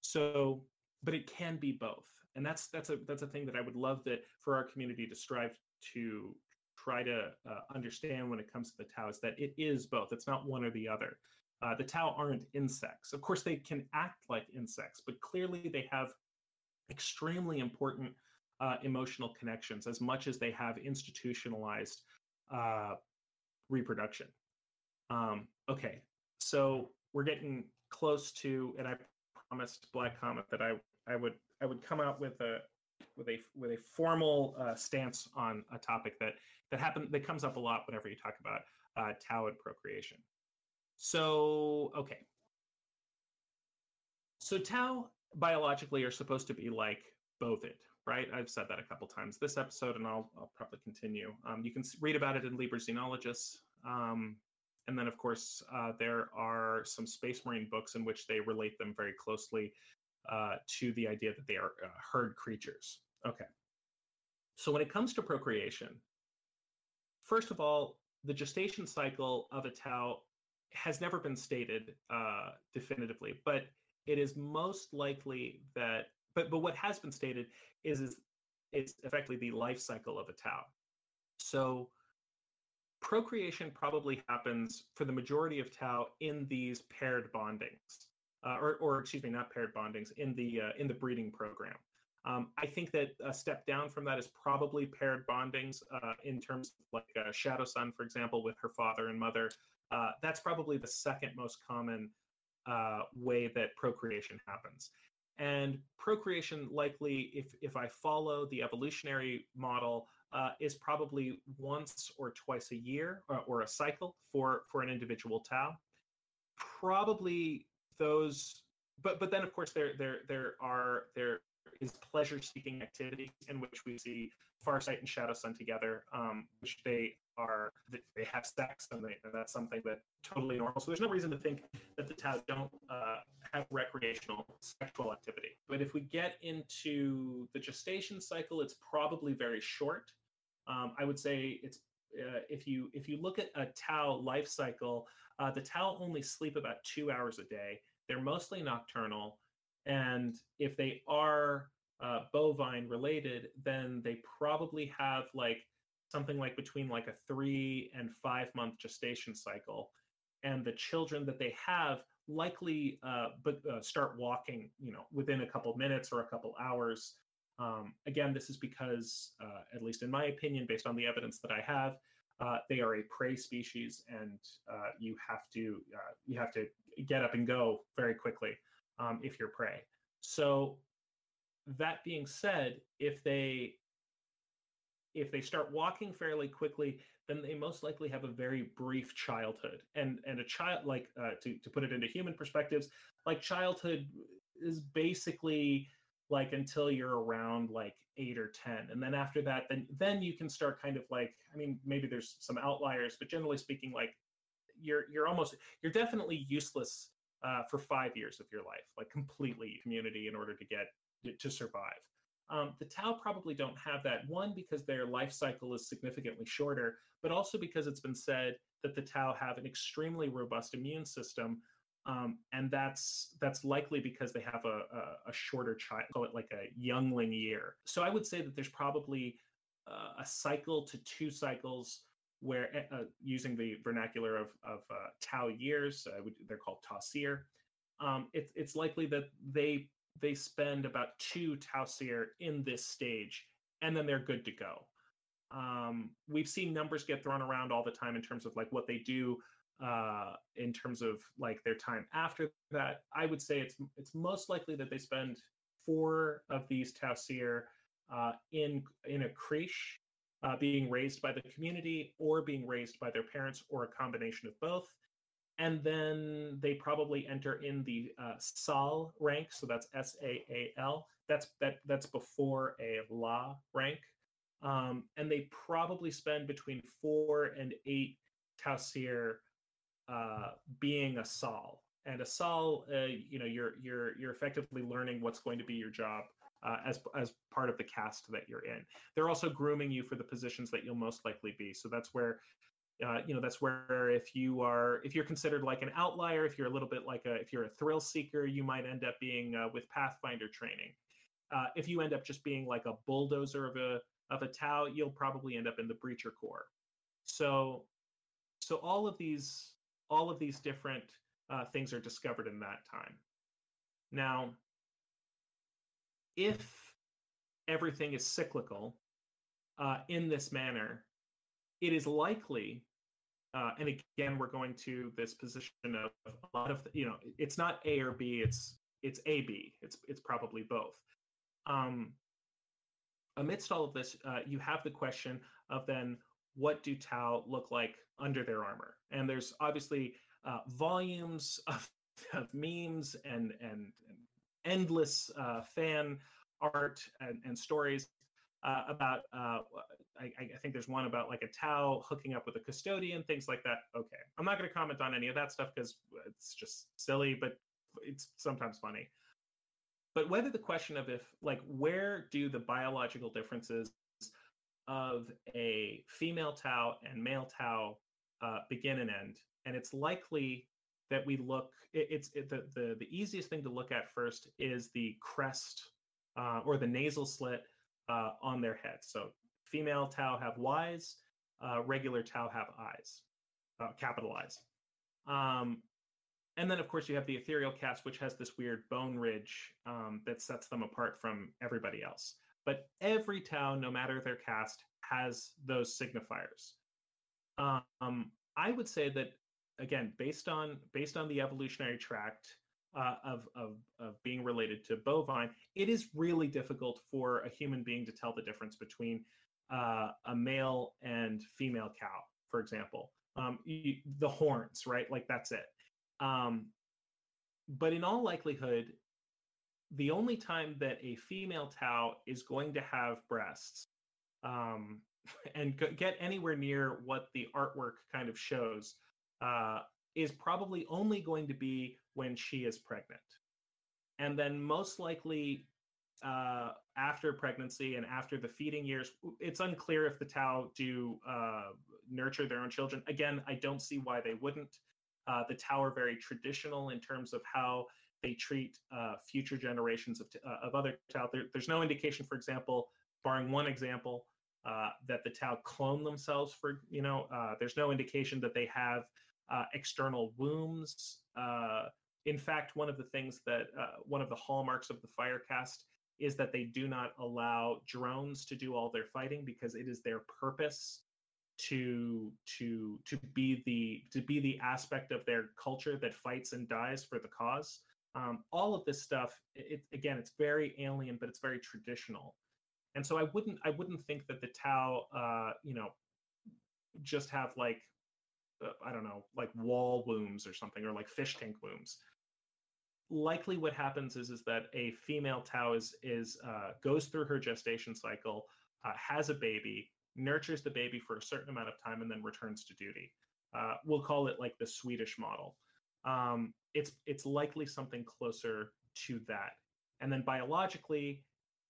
So, but it can be both, and that's that's a that's a thing that I would love that for our community to strive to try to uh, understand when it comes to the Tau is that it is both. It's not one or the other. Uh, the Tau aren't insects. Of course, they can act like insects, but clearly they have extremely important uh, emotional connections as much as they have institutionalized uh, reproduction. Um, okay, so we're getting close to, and I promised Black Comet that I I would I would come out with a with a with a formal uh, stance on a topic that that happen that comes up a lot whenever you talk about uh, Tau and procreation. So okay, so Tau biologically are supposed to be like both it, right? I've said that a couple times this episode, and I'll, I'll probably continue. Um, you can read about it in Liber Xenologis. Um, and then, of course, uh, there are some Space Marine books in which they relate them very closely uh, to the idea that they are uh, herd creatures. Okay. So, when it comes to procreation, first of all, the gestation cycle of a Tau has never been stated uh, definitively, but it is most likely that but but what has been stated is is effectively the life cycle of a Tau. So procreation probably happens for the majority of Tau in these paired bondings, uh, or, or excuse me, not paired bondings in the uh, in the breeding program. Um, I think that a step down from that is probably paired bondings uh, in terms of like uh, Shadowsun, for example, with her father and mother. Uh, that's probably the second most common uh, way that procreation happens. And procreation likely, if if I follow the evolutionary model, uh, is probably once or twice a year or, or, a cycle for for an individual Tau. Probably those, but but then of course there there there are there is pleasure-seeking activity in which we see Farsight and Shadowsun together, um, which they are they have sex and, they, and, that's something that totally normal. So there's no reason to think that the Tau don't uh, have recreational sexual activity. But if we get into the gestation cycle, it's probably very short. Um, I would say it's uh, if you if you look at a Tau life cycle, uh, the Tau only sleep about two hours a day. They're mostly nocturnal, and if they are uh, bovine related, then they probably have like something like between like a three and five month gestation cycle, and the children that they have likely uh, but uh, start walking, you know, within a couple minutes or a couple hours. Um, again, this is because, uh, at least in my opinion, based on the evidence that I have, uh, they are a prey species, and uh, you have to uh, you have to get up and go very quickly um, if you're prey. So, that being said, if they if they start walking fairly quickly, then they most likely have a very brief childhood. And and a child like uh, to to put it into human perspectives, like childhood is basically like until you're around like eight or ten and then after that then then you can start kind of like i mean maybe there's some outliers but generally speaking like you're you're almost you're definitely useless uh, for five years of your life like completely community in order to get to survive um, the tau probably don't have that one because their life cycle is significantly shorter but also because it's been said that the tau have an extremely robust immune system um, and that's that's likely because they have a, a, a, shorter child, call it like a youngling year. So I would say that there's probably uh, a cycle to two cycles where, eh, uh, using the vernacular of, of uh, Tau years, uh, they're called tau'cyr. Um, it's it's likely that they they spend about two tau'cyr in this stage, and then they're good to go. Um, we've seen numbers get thrown around all the time in terms of like what they do uh, in terms of like their time after that. I would say it's it's most likely that they spend four of these tau'cyr uh, in in a creche, uh, being raised by the community or being raised by their parents or a combination of both. And then they probably enter in the uh, Saal rank, so that's S A A L. That's that that's before a La rank, um, and they probably spend between four and eight tau'cyr uh, being a Saal. And a Saal, uh, you know, you're you're you're effectively learning what's going to be your job uh, as as part of the caste that you're in. They're also grooming you for the positions that you'll most likely be. So that's where, uh, you know, that's where if you are if you're considered like an outlier, if you're a little bit like a if you're a thrill seeker, you might end up being uh, with Pathfinder training. Uh, if you end up just being like a bulldozer of a of a Tau, you'll probably end up in the Breacher Corps. So, so all of these all of these different uh, things are discovered in that time. Now, if everything is cyclical uh, in this manner, it is likely, uh, and again, we're going to this position of a lot of, you know, it's not A or B, it's it's A B. It's it's probably both. Um, amidst all of this, uh, you have the question of then what do Tau look like under their armor? And there's obviously uh, volumes of, of, memes and, and, and endless uh, fan art and, and stories uh, about. Uh, I, I, think there's one about like a Tau hooking up with a custodian, things like that. Okay, I'm not going to comment on any of that stuff because it's just silly, but it's sometimes funny. But whether the question of if, like, where do the biological differences of a female Tau and male Tau uh, begin and end. And it's likely that we look, it, it's it, the, the, the easiest thing to look at first is the crest uh, or the nasal slit uh, on their heads. So female Tau have Ys, uh, regular Tau have eyes, uh, capital I's. Um, and then, of course, you have the ethereal caste, which has this weird bone ridge um, that sets them apart from everybody else. But every Tau, no matter their caste, has those signifiers. Um, I would say that again, based on based on the evolutionary tract uh, of, of of being related to bovine, it is really difficult for a human being to tell the difference between uh, a male and female cow, for example. Um, you, the horns, right? Like that's it. Um, but in all likelihood, the only time that a female Tau is going to have breasts um, and get anywhere near what the artwork kind of shows uh, is probably only going to be when she is pregnant. And then most likely uh, after pregnancy and after the feeding years, it's unclear if the Tau do uh, nurture their own children. Again, I don't see why they wouldn't. Uh, the Tau are very traditional in terms of how they treat uh, future generations of, of other Tau. There, there's no indication, for example, barring one example, uh, that the Tau clone themselves for, you know, uh, there's no indication that they have uh, external wombs. Uh, in fact, one of the things that, one of the hallmarks of the fire caste is that they do not allow drones to do all their fighting because it is their purpose to to to be the to be the aspect of their culture that fights and dies for the cause um, all of this stuff it, again it's very alien but it's very traditional and so i wouldn't i wouldn't think that the tau uh, you know just have like uh, i don't know like wall wombs or something or like fish tank wombs. Likely what happens is is that a female tau is is uh, goes through her gestation cycle uh, has a baby nurtures the baby for a certain amount of time and then returns to duty. Uh, we'll call it like the swedish model. Um, it's it's likely something closer to that. And then biologically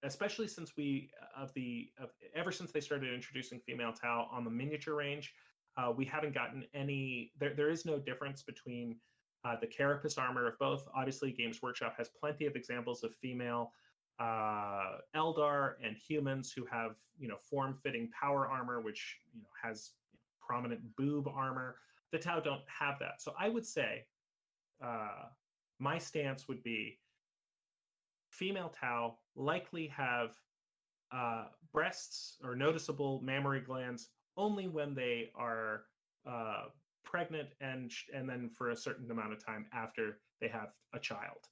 especially since we of the of, ever since they started introducing female tau on the miniature range uh, we haven't gotten any there, there is no difference between uh, the carapace armor of both. Obviously games workshop has plenty of examples of female uh, eldar and humans who have you know form-fitting power armor which you know has you know, prominent boob armor. The tau don't have that. So i would say uh, my stance would be female tau likely have uh, breasts or noticeable mammary glands only when they are uh, pregnant and and then for a certain amount of time after they have a child.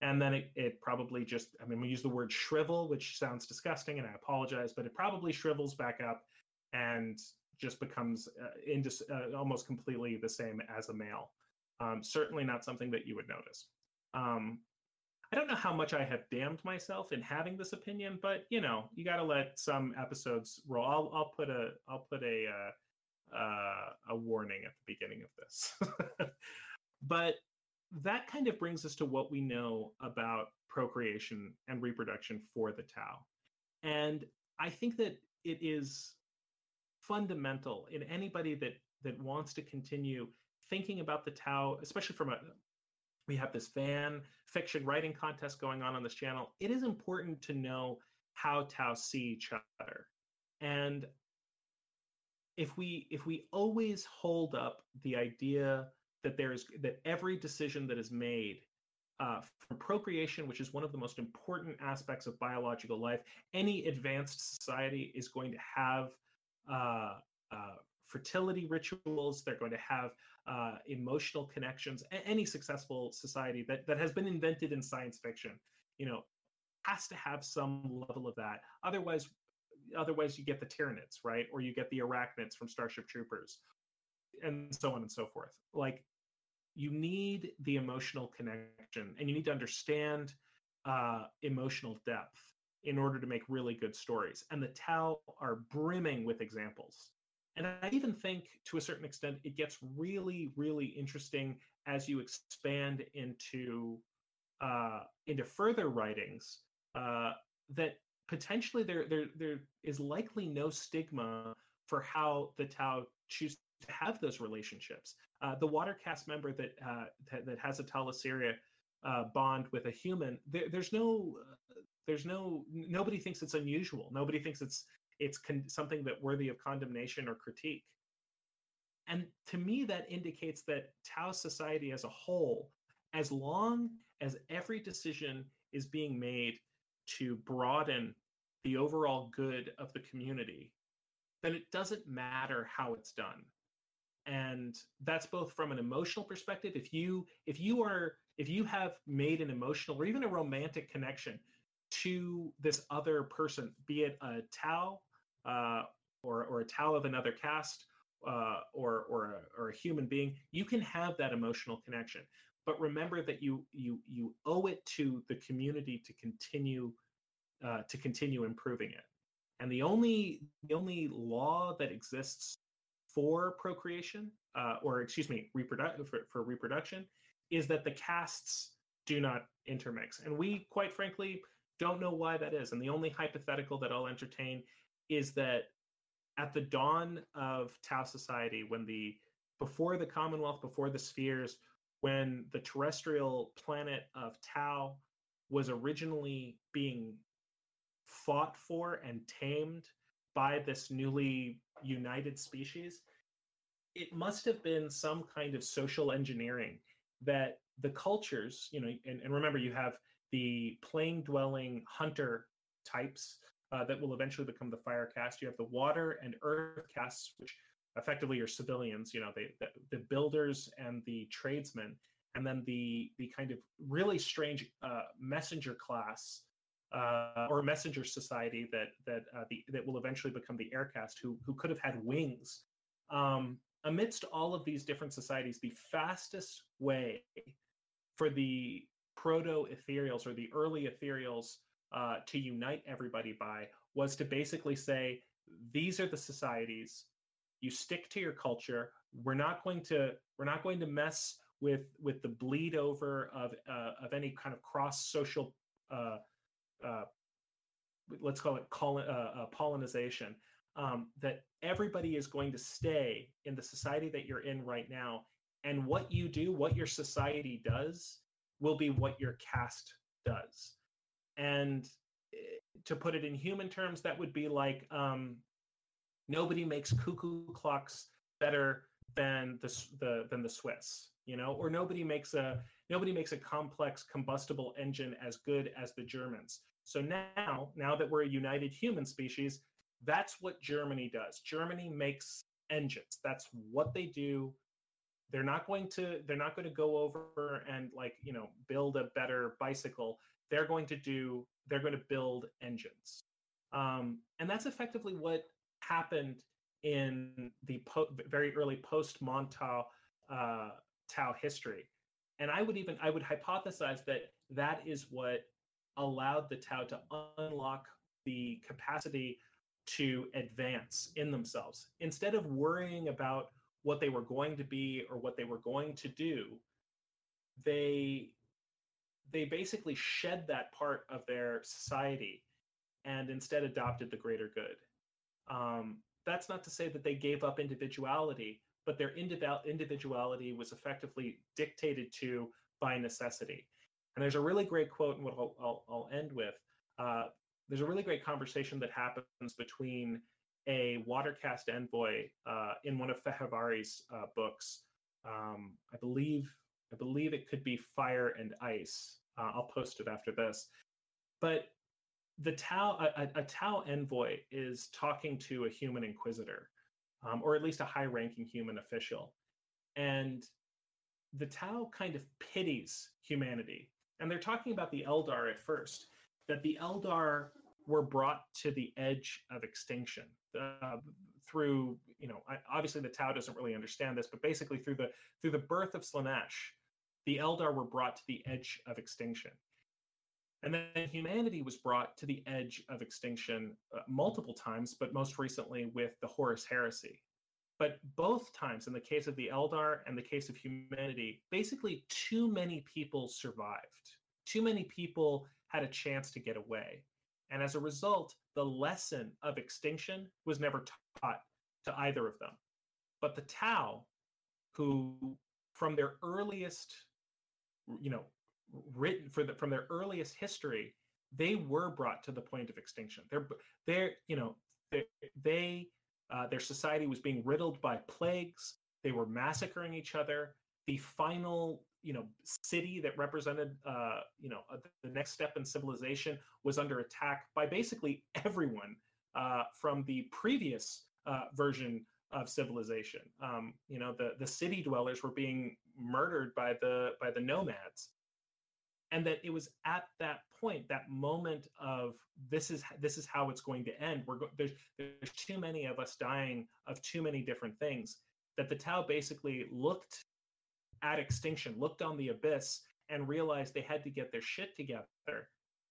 And then it, it probably just i mean we use the word shrivel which sounds disgusting and i apologize but it probably shrivels back up and just becomes uh, indis- uh, almost completely the same as a male. Um, certainly not something that you would notice. Um, I don't know how much I have damned myself in having this opinion, but you know, you got to let some episodes roll. I'll, I'll put a I'll put a uh, uh, a warning at the beginning of this. but that kind of brings us to what we know about procreation and reproduction for the Tau, and I think that it is fundamental in anybody that that wants to continue thinking about the Tau, especially from a we have this fan fiction writing contest going on on this channel. It is important to know how Tau see each other. And if we if we always hold up the idea that there is that every decision that is made uh, from procreation, which is one of the most important aspects of biological life, any advanced society is going to have uh, uh, fertility rituals. They're going to have uh, emotional connections. A- any successful society that that has been invented in science fiction, you know, has to have some level of that. Otherwise, otherwise you get the Tyranids, right? Or you get the Arachnids from Starship Troopers, and so on and so forth. Like, you need the emotional connection, and you need to understand uh, emotional depth in order to make really good stories. And the Tau are brimming with examples and I even think to a certain extent it gets really, really interesting as you expand into uh, into further writings uh, that potentially there there there is likely no stigma for how the Tau choose to have those relationships. Uh, the water caste member that uh, that, that has a Ta'lissera uh, bond with a human, there, there's no there's no nobody thinks it's unusual nobody thinks it's it's con- something that worthy of condemnation or critique. And to me that indicates that tau society as a whole as long as every decision is being made to broaden the overall good of the community then it doesn't matter how it's done. And that's both from an emotional perspective if you if you are if you have made an emotional or even a romantic connection to this other person be it a tau uh, or or a tau of another caste uh, or or a, or a human being you can have that emotional connection but remember that you you you owe it to the community to continue uh, to continue improving it and the only the only law that exists for procreation, uh, or excuse me, reproduction for, for reproduction, is that the castes do not intermix. And we, quite frankly, don't know why that is. And the only hypothetical that I'll entertain is that at the dawn of Tau society, when the before the Commonwealth, before the spheres, when the terrestrial planet of Tau was originally being fought for and tamed by this newly united species, it must have been some kind of social engineering that the cultures, you know, and, and remember, you have the plain dwelling hunter types uh, that will eventually become the fire caste. You have the water and earth castes, which effectively are civilians, you know, they, the, the builders and the tradesmen, and then the the kind of really strange uh, messenger class uh, or messenger society that that uh, the, that will eventually become the air caste, who who could have had wings. Um, amidst all of these different societies, the fastest way for the proto ethereals or the early ethereals uh, to unite everybody by was to basically say, these are the societies. You stick to your culture. We're not going to we're not going to mess with with the bleed over of uh, of any kind of cross social uh, uh, let's call it colon, uh, uh, pollination, um, that everybody is going to stay in the society that you're in right now. And what you do, what your society does, will be what your caste does. And eh, to put it in human terms, that would be like um, nobody makes cuckoo clocks better than the, the than the Swiss, you know, or nobody makes a nobody makes a complex combustible engine as good as the Germans. So now, now that we're a united human species, that's what Germany does. Germany makes engines. That's what they do. They're not going to they're not going to go over and like, you know, build a better bicycle. They're going to do they're going to build engines. Um, and that's effectively what happened in the po- very early post Mont'au uh, Tau history. And I would even I would hypothesize that that is what allowed the Tau to unlock the capacity to advance in themselves. Instead of worrying about what they were going to be or what they were going to do, they they basically shed that part of their society and instead adopted the greater good. Um, that's not to say that they gave up individuality, but their individuality was effectively dictated to by necessity. And there's a really great quote, and what I'll, I'll, I'll end with. Uh, there's a really great conversation that happens between a water caste envoy uh, in one of Fehervari's uh, books. Um, I believe I believe it could be Fire and Ice. Uh, I'll post it after this. But the Tau a, a, Tau envoy is talking to a human inquisitor, um, or at least a high-ranking human official, and the Tau kind of pities humanity and they're talking about the Eldar at first, that the Eldar were brought to the edge of extinction uh, through, you know, obviously the Tau doesn't really understand this, but basically through the through the birth of Slaanesh, the Eldar were brought to the edge of extinction. And then humanity was brought to the edge of extinction uh, multiple times, but most recently with the Horus Heresy. But both times, in the case of the Eldar and the case of humanity, basically too many people survived. Too many people had a chance to get away. And as a result, the lesson of extinction was never taught to either of them. But the Tau, who from their earliest, you know, written for the, from their earliest history they were brought to the point of extinction. They're they're you know they, uh, their society was being riddled by plagues. They were massacring each other. The final you know city that represented uh, you know the next step in civilization was under attack by basically everyone uh, from the previous uh, version of civilization. Um, you know, the the city dwellers were being murdered by the by the nomads, and that it was at that point, that moment of this is this is how it's going to end. We're go- there's there's too many of us dying of too many different things. That the Tau basically looked at extinction, looked on the abyss, and realized they had to get their shit together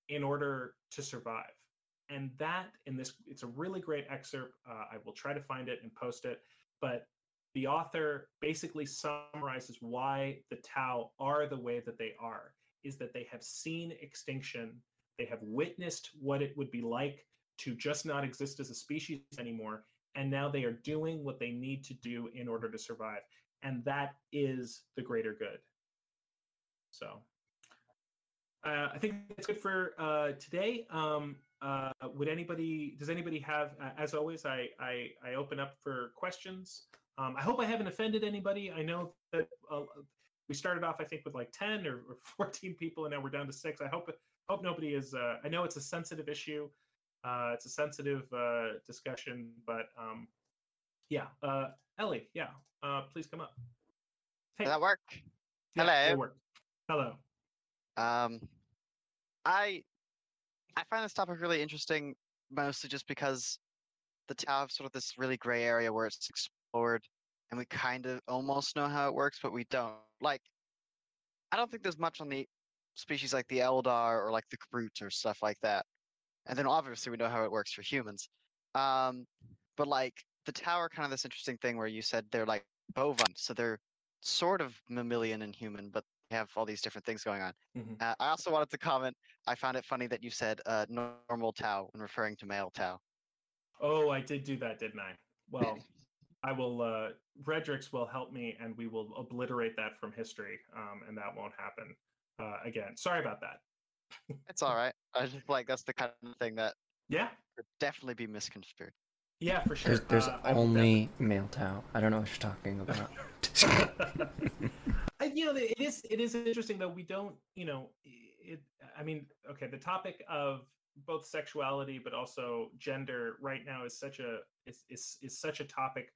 in order to survive and that in this it's a really great excerpt uh, i will try to find it and post it but the author basically summarizes why the tau are the way that they are is that they have seen extinction they have witnessed what it would be like to just not exist as a species anymore and now they are doing what they need to do in order to survive and that is the greater good so uh, I think that's good for uh, today. Um, uh, would anybody? Does anybody have? Uh, as always, I, I I open up for questions. Um, I hope I haven't offended anybody. I know that uh, we started off, I think, with like ten or, or, fourteen people, and now we're down to six. I hope hope nobody is. Uh, I know it's a sensitive issue. it's a sensitive discussion, but um, yeah, Ellie, yeah, please come up. Hey. Does that work? Yeah, Hello. Hello. Um, I I find this topic really interesting, mostly just because the have sort of this really gray area where it's explored, and we kind of almost know how it works, but we don't. Like, I don't think there's much on the species like the Eldar or like the Kroot or stuff like that. And then obviously we know how it works for humans. Um, but like the tower, kind of this interesting thing where you said they're like bovine, so they're sort of mammalian and human, but they have all these different things going on. Mm-hmm. Uh, I also wanted to comment. I found it funny that you said uh, normal Tau when referring to male Tau. Oh, I did do that, didn't I? Well, I will. Uh, Redrix will help me, and we will obliterate that from history, um, and that won't happen uh, again. Sorry about that. it's all right. I just like that's the kind of thing that yeah could definitely be misconstrued. Yeah, for sure. There's, there's uh, only male Tau. I don't know what you're talking about. you know, it is it is interesting though. We don't, you know, it. I mean, okay, the topic of both sexuality but also gender right now is such a is is, is such a topic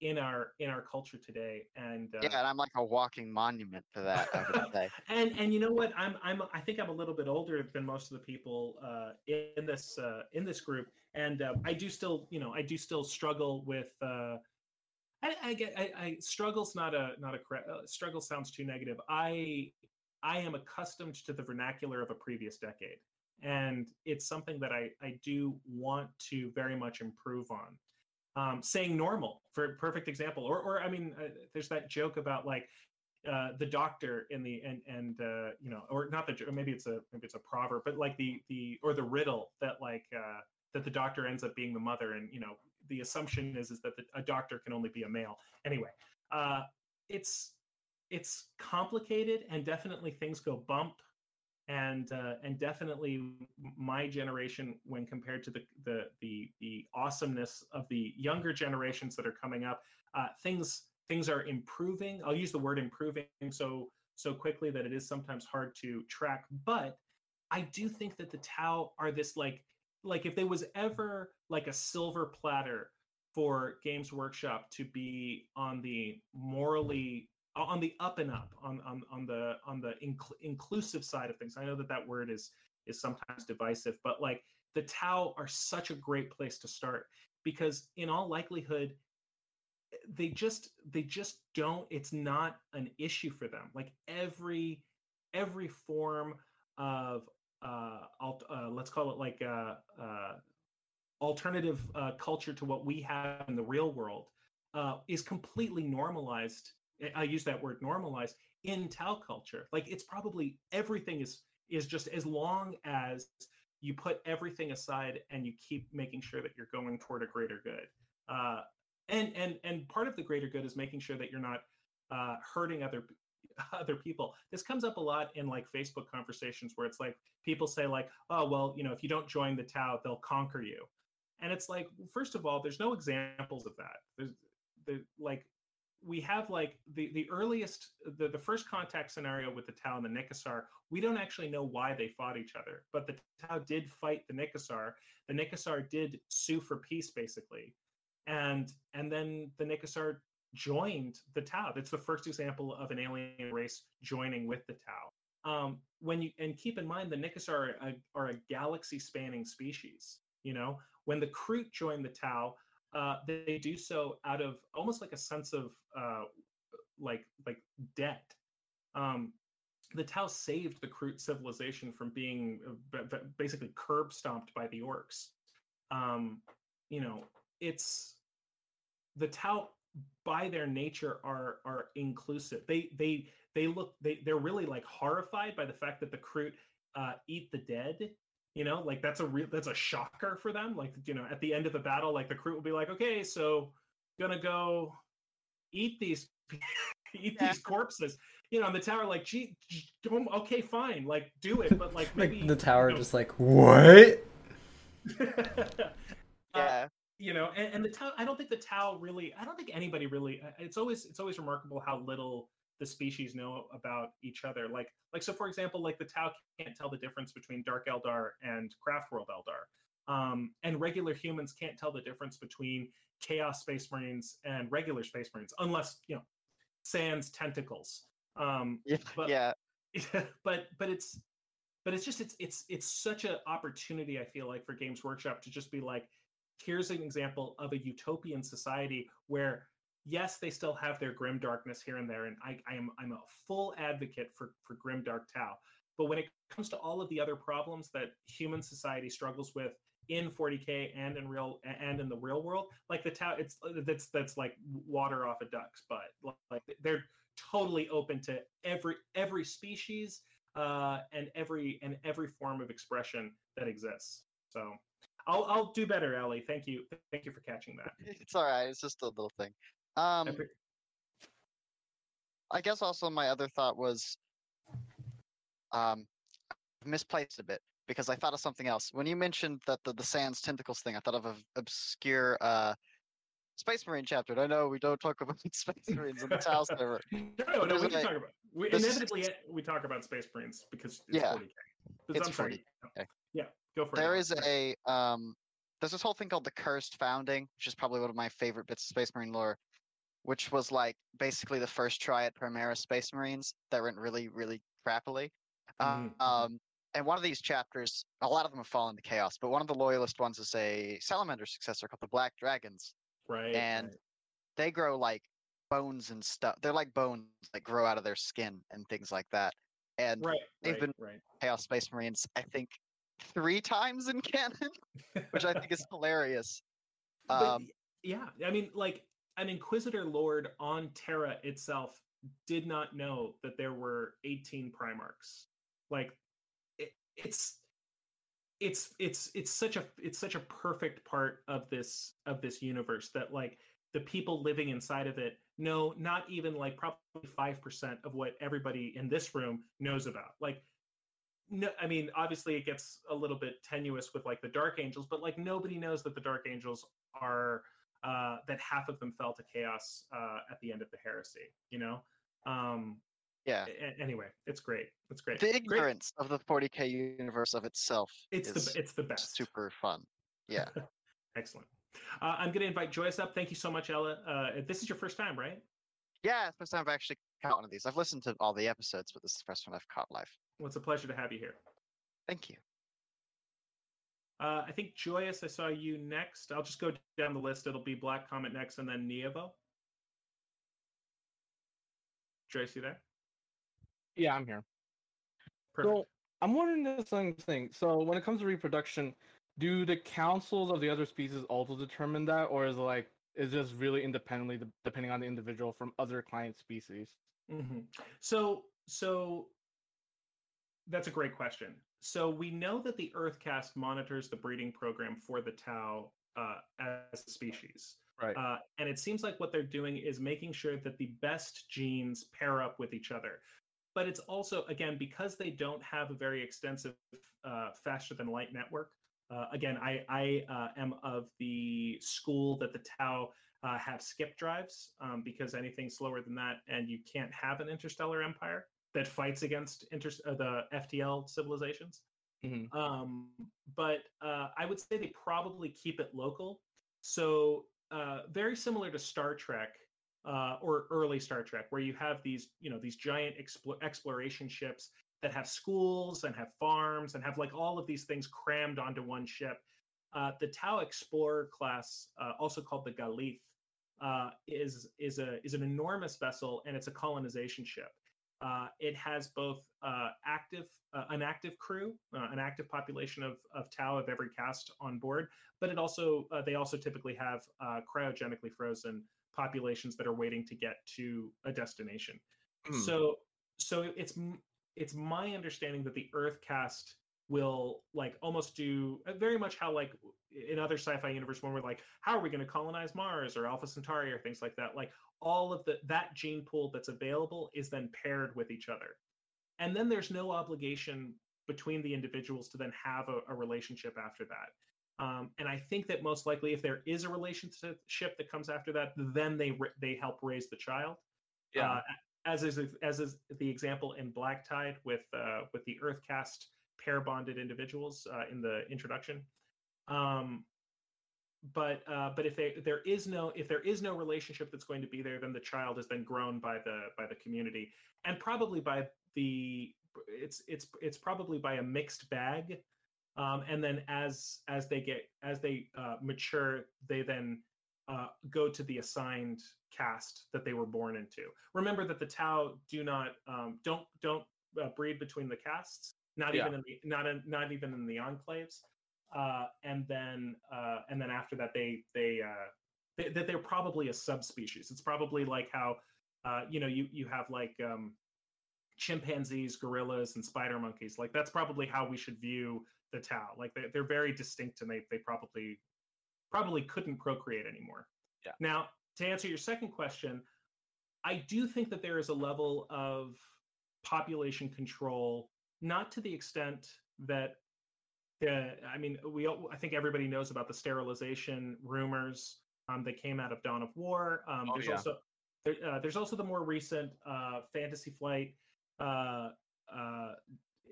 in our in our culture today and uh, yeah and i'm like a walking monument to that i would say and and you know what i'm i'm i think i'm a little bit older than most of the people uh in this uh in this group and uh, i do still you know i do still struggle with uh I, I get I, I struggle's not a not a uh, struggle sounds too negative. I I am accustomed to the vernacular of a previous decade, and it's something that I I do want to very much improve on. Um, saying normal for perfect example, or or I mean, uh, there's that joke about like uh, the doctor in the and and uh, you know, or not the maybe it's a maybe it's a proverb, but like the the or the riddle that like uh, that the doctor ends up being the mother, and you know, the assumption is is that the, a doctor can only be a male. Anyway, uh, it's it's complicated, and definitely things go bump, and uh, and definitely my generation, when compared to the the the the awesomeness of the younger generations that are coming up, uh, things things are improving. I'll use the word improving so so quickly that it is sometimes hard to track, but I do think that the Tau are this like like if there was ever like a silver platter for Games Workshop to be on the morally on the up and up on on on the on the inc- inclusive side of things. I know that that word is is sometimes divisive, but like the Tau are such a great place to start because in all likelihood they just they just don't it's not an issue for them. Like every every form of uh, alt, uh, let's call it like a, a alternative uh, culture to what we have in the real world uh, is completely normalized. I use that word normalized in Tau culture. Like it's probably everything is is just as long as you put everything aside and you keep making sure that you're going toward a greater good. Uh, and and and part of the greater good is making sure that you're not uh, hurting other other people. This comes up a lot in like Facebook conversations where it's like people say like, "Oh, well, you know, if you don't join the Tau, they'll conquer you." And it's like, first of all, there's no examples of that. There's the like we have like the the earliest the, the first contact scenario with the Tau and the Nicassar, we don't actually know why they fought each other, but the Tau did fight the Nicassar. The Nicassar did sue for peace basically. And and then the Nicassar joined the Tau. That's the first example of an alien race joining with the Tau. Um, when you and keep in mind the Nicassar are a, are a galaxy spanning species. You know, when the Kroot joined the Tau, uh, they do so out of almost like a sense of uh, like like debt. Um, the Tau saved the Kroot civilization from being uh, basically curb stomped by the orcs. Um, you know, it's the Tau by their nature are are inclusive. They they they look they they're really like horrified by the fact that the Kroot uh, eat the dead. You know, like that's a real that's a shocker for them. Like you know, at the end of the battle, like the Kroot will be like, okay, so gonna go eat these eat yeah. these corpses. You know, and the tower like, gee, okay, fine, like do it, but like maybe like the tower you know, just like what? yeah you know and, and the tau i don't think the tau really i don't think anybody really uh, it's always it's always remarkable how little the species know about each other. Like like so for example like the tau can't tell the difference between dark eldar and craftworld eldar. Um, and regular humans can't tell the difference between chaos space marines and regular space marines unless you know sans tentacles. Um yeah, but, yeah. but but it's but it's just it's it's it's such an opportunity i feel like for games workshop to just be like here's an example of a utopian society where yes they still have their grim darkness here and there and i, I am i'm a full advocate for for grim dark tau but when it comes to all of the other problems that human society struggles with in 40k and in real and in the real world like the tau it's that's that's like water off a duck's butt like they're totally open to every every species uh and every and every form of expression that exists so I'll I'll do better, Ellie. Thank you. Thank you for catching that. It's all right. It's just a little thing. Um, I guess also my other thought was, um, misplaced a bit because I thought of something else. When you mentioned that the the Sans tentacles thing, I thought of an obscure uh, Space Marine chapter. I know we don't talk about Space Marines in the Tau server. no, no, we can talk about. We, inevitably, we talk about Space Marines because it's yeah, 40k. It's 40. Okay. Yeah. Go for there There is a um, there's this whole thing called the Cursed Founding, which is probably one of my favorite bits of Space Marine lore, which was like basically the first try at Primaris Space Marines that went really, really crappily. Mm-hmm. Um, and one of these chapters, a lot of them have fallen to chaos, but one of the loyalist ones is a Salamander successor called the Black Dragons. Right. And right. they grow like bones and stuff. They're like bones that grow out of their skin and things like that. And right, they've right, been. Chaos Space Marines, I think, three times in canon, which I think is hilarious. But, Um, yeah, I mean, like an Inquisitor Lord on Terra itself did not know that there were 18 Primarchs. Like, it, it's it's it's it's such a it's such a perfect part of this of this universe that like the people living inside of it know not even like probably 5% of what everybody in this room knows about like no i mean obviously it gets a little bit tenuous with like the dark angels but like nobody knows that the dark angels are uh that half of them fell to chaos uh at the end of the heresy you know um yeah. a- anyway it's great it's great The Great. ignorance of the 40k universe of itself it's is the it's the best super fun. Yeah. excellent uh, i'm going to invite joyce up thank you so much ella uh this is your first time right yeah, it's the first time I've actually caught one of these. I've listened to all the episodes, but this is the first one I've caught live. well it's a pleasure to have you here Thank you. Uh i think joyous i saw you next i'll just go down the list it'll be black comet next and then neovo joyce you there Yeah, I'm here. perfect So I'm wondering this thing. thing. So when it comes to reproduction, do the councils of the other species also determine that, or is it like is just really independently de- depending on the individual from other client species? hmm So, so that's a great question. So we know that the Earth caste monitors the breeding program for the Tau uh, as a species. Right. Uh, and it seems like what they're doing is making sure that the best genes pair up with each other. But it's also, again, because they don't have a very extensive uh, faster than light network. Uh, again, I, I uh, am of the school that the Tau uh, have skip drives um, because anything slower than that, and you can't have an interstellar empire that fights against inter- uh, the FTL civilizations. Mhm. Um, but uh, I would say they probably keep it local. So uh, very similar to Star Trek uh, or early Star Trek, where you have these, you know, these giant expl- exploration ships that have schools and have farms and have like all of these things crammed onto one ship. Uh, the Tau Explorer class, uh, also called the Gal'leath, uh, is is a is an enormous vessel and it's a colonization ship. Uh, it has both uh, active uh, an active crew, uh, an active population of of Tau of every caste on board, but it also uh, they also typically have uh, cryogenically frozen populations that are waiting to get to a destination. Hmm. So so it's it's my understanding that the Earth caste will like almost do uh, very much how like in other sci-fi universe when we're like how are we going to colonize mars or alpha centauri or things like that? Like all of the that gene pool that's available is then paired with each other. And then there's no obligation between the individuals to then have a, a relationship after that. Um, and i think that most likely if there is a relationship that comes after that then they they help raise the child. Yeah. uh, as is as is the example in Black Tide with uh, with the Earth caste pair bonded individuals uh, in the introduction. Um, but uh, but if they, there is no if there is no relationship that's going to be there, then the child is then grown by the by the community and probably by the it's it's it's probably by a mixed bag. Um, and then as as they get as they uh, mature, they then uh, go to the assigned caste that they were born into. Remember that the Tau do not um, don't don't uh, breed between the castes, not Yeah. even in the not in, not even in the enclaves. Uh, and then uh, and then after that, they they uh, they, that they're probably a subspecies. It's probably like how uh, you know you you have like um, chimpanzees, gorillas, and spider monkeys. Like that's probably how we should view the Tau. Like they, they're very distinct, and they they probably probably couldn't procreate anymore. Yeah. Now, to answer your second question, I do think that there is a level of population control, not to the extent that the. I mean, we. all- I think everybody knows about the sterilization rumors um, that came out of Dawn of War. Um, Oh, there's yeah. also there, uh, there's also the more recent uh, Fantasy Flight uh, uh,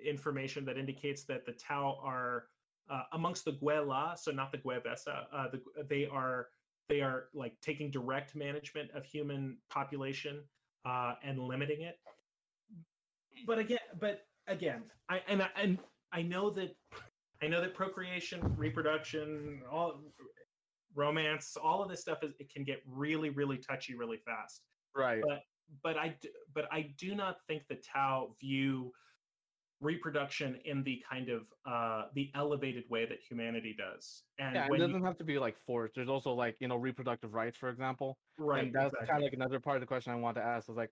information that indicates that the Tau are uh, amongst the Gue'la, so not the Gue'vesa. Uh, the, they are they are like taking direct management of human population uh, and limiting it. But again, but again, I and I, and I know that I know that procreation, reproduction, all romance, all of this stuff is it can get really, really touchy really fast Right. but but I but I do not think the Tau view reproduction in the kind of uh the elevated way that humanity does. And yeah, it doesn't have to be like forced. There's also like you know reproductive rights, for example. right, and that's exactly. kind of like another part of the question I want to ask is like,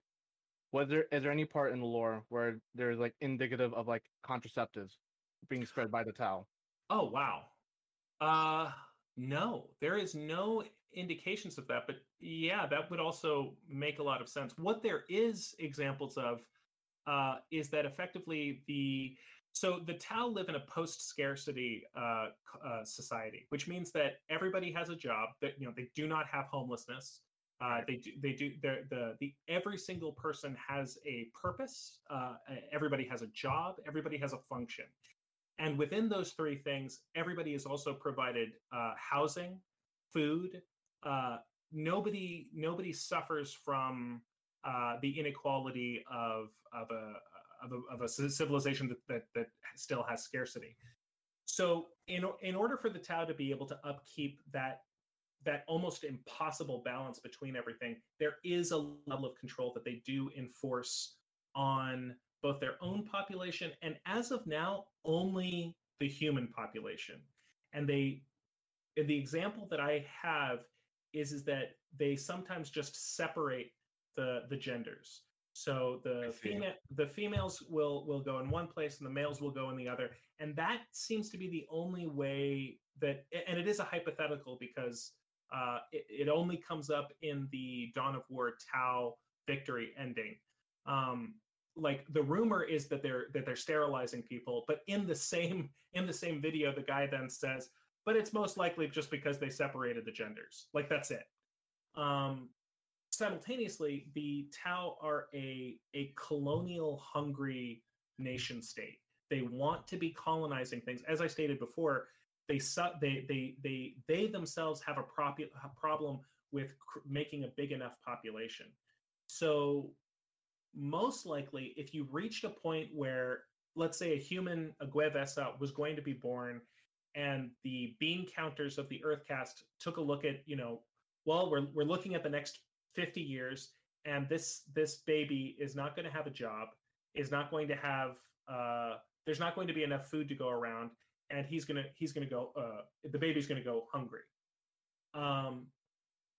was there is there any part in the lore where there's like indicative of like contraceptives being spread by the Tau? Oh wow. Uh no, there is no indications of that, but yeah, that would also make a lot of sense. What there is examples of uh is that effectively the so the Tau live in a post-scarcity uh, uh, society, which means that everybody has a job. That you know they do not have homelessness. Uh, they do. They do. The the every single person has a purpose. Uh, everybody has a job. Everybody has a function. And within those three things, everybody is also provided uh, housing, food. Uh, nobody nobody suffers from uh, the inequality of of a of a, of a civilization that, that that still has scarcity. So in in order for the Tau to be able to upkeep that that almost impossible balance between everything, there is a level of control that they do enforce on both their own population and as of now only the human population. And they and the example that i have is is that they sometimes just separate the the genders. So the female the females will will go in one place and the males will go in the other. And that seems to be the only way that and it is a hypothetical because Uh, it, it only comes up in the Dawn of War Tau victory ending. Um, like the rumor is that they're that they're sterilizing people, but in the same in the same video, the guy then says, "But it's most likely just because they separated the genders." Like that's it. Um, simultaneously, the Tau are a a colonial hungry nation state. They want to be colonizing things. As I stated before, they they they they they themselves have a, prop- a problem with cr- making a big enough population. So most likely, if you reached a point where, let's say, a human, a Gue'vesa, was going to be born, and the bean counters of the Earth caste took a look at, you know, well, we're we're looking at the next 50 years, and this this baby is not going to have a job, is not going to have, uh, there's not going to be enough food to go around, and he's gonna he's gonna go, uh, the baby's gonna go hungry. Um,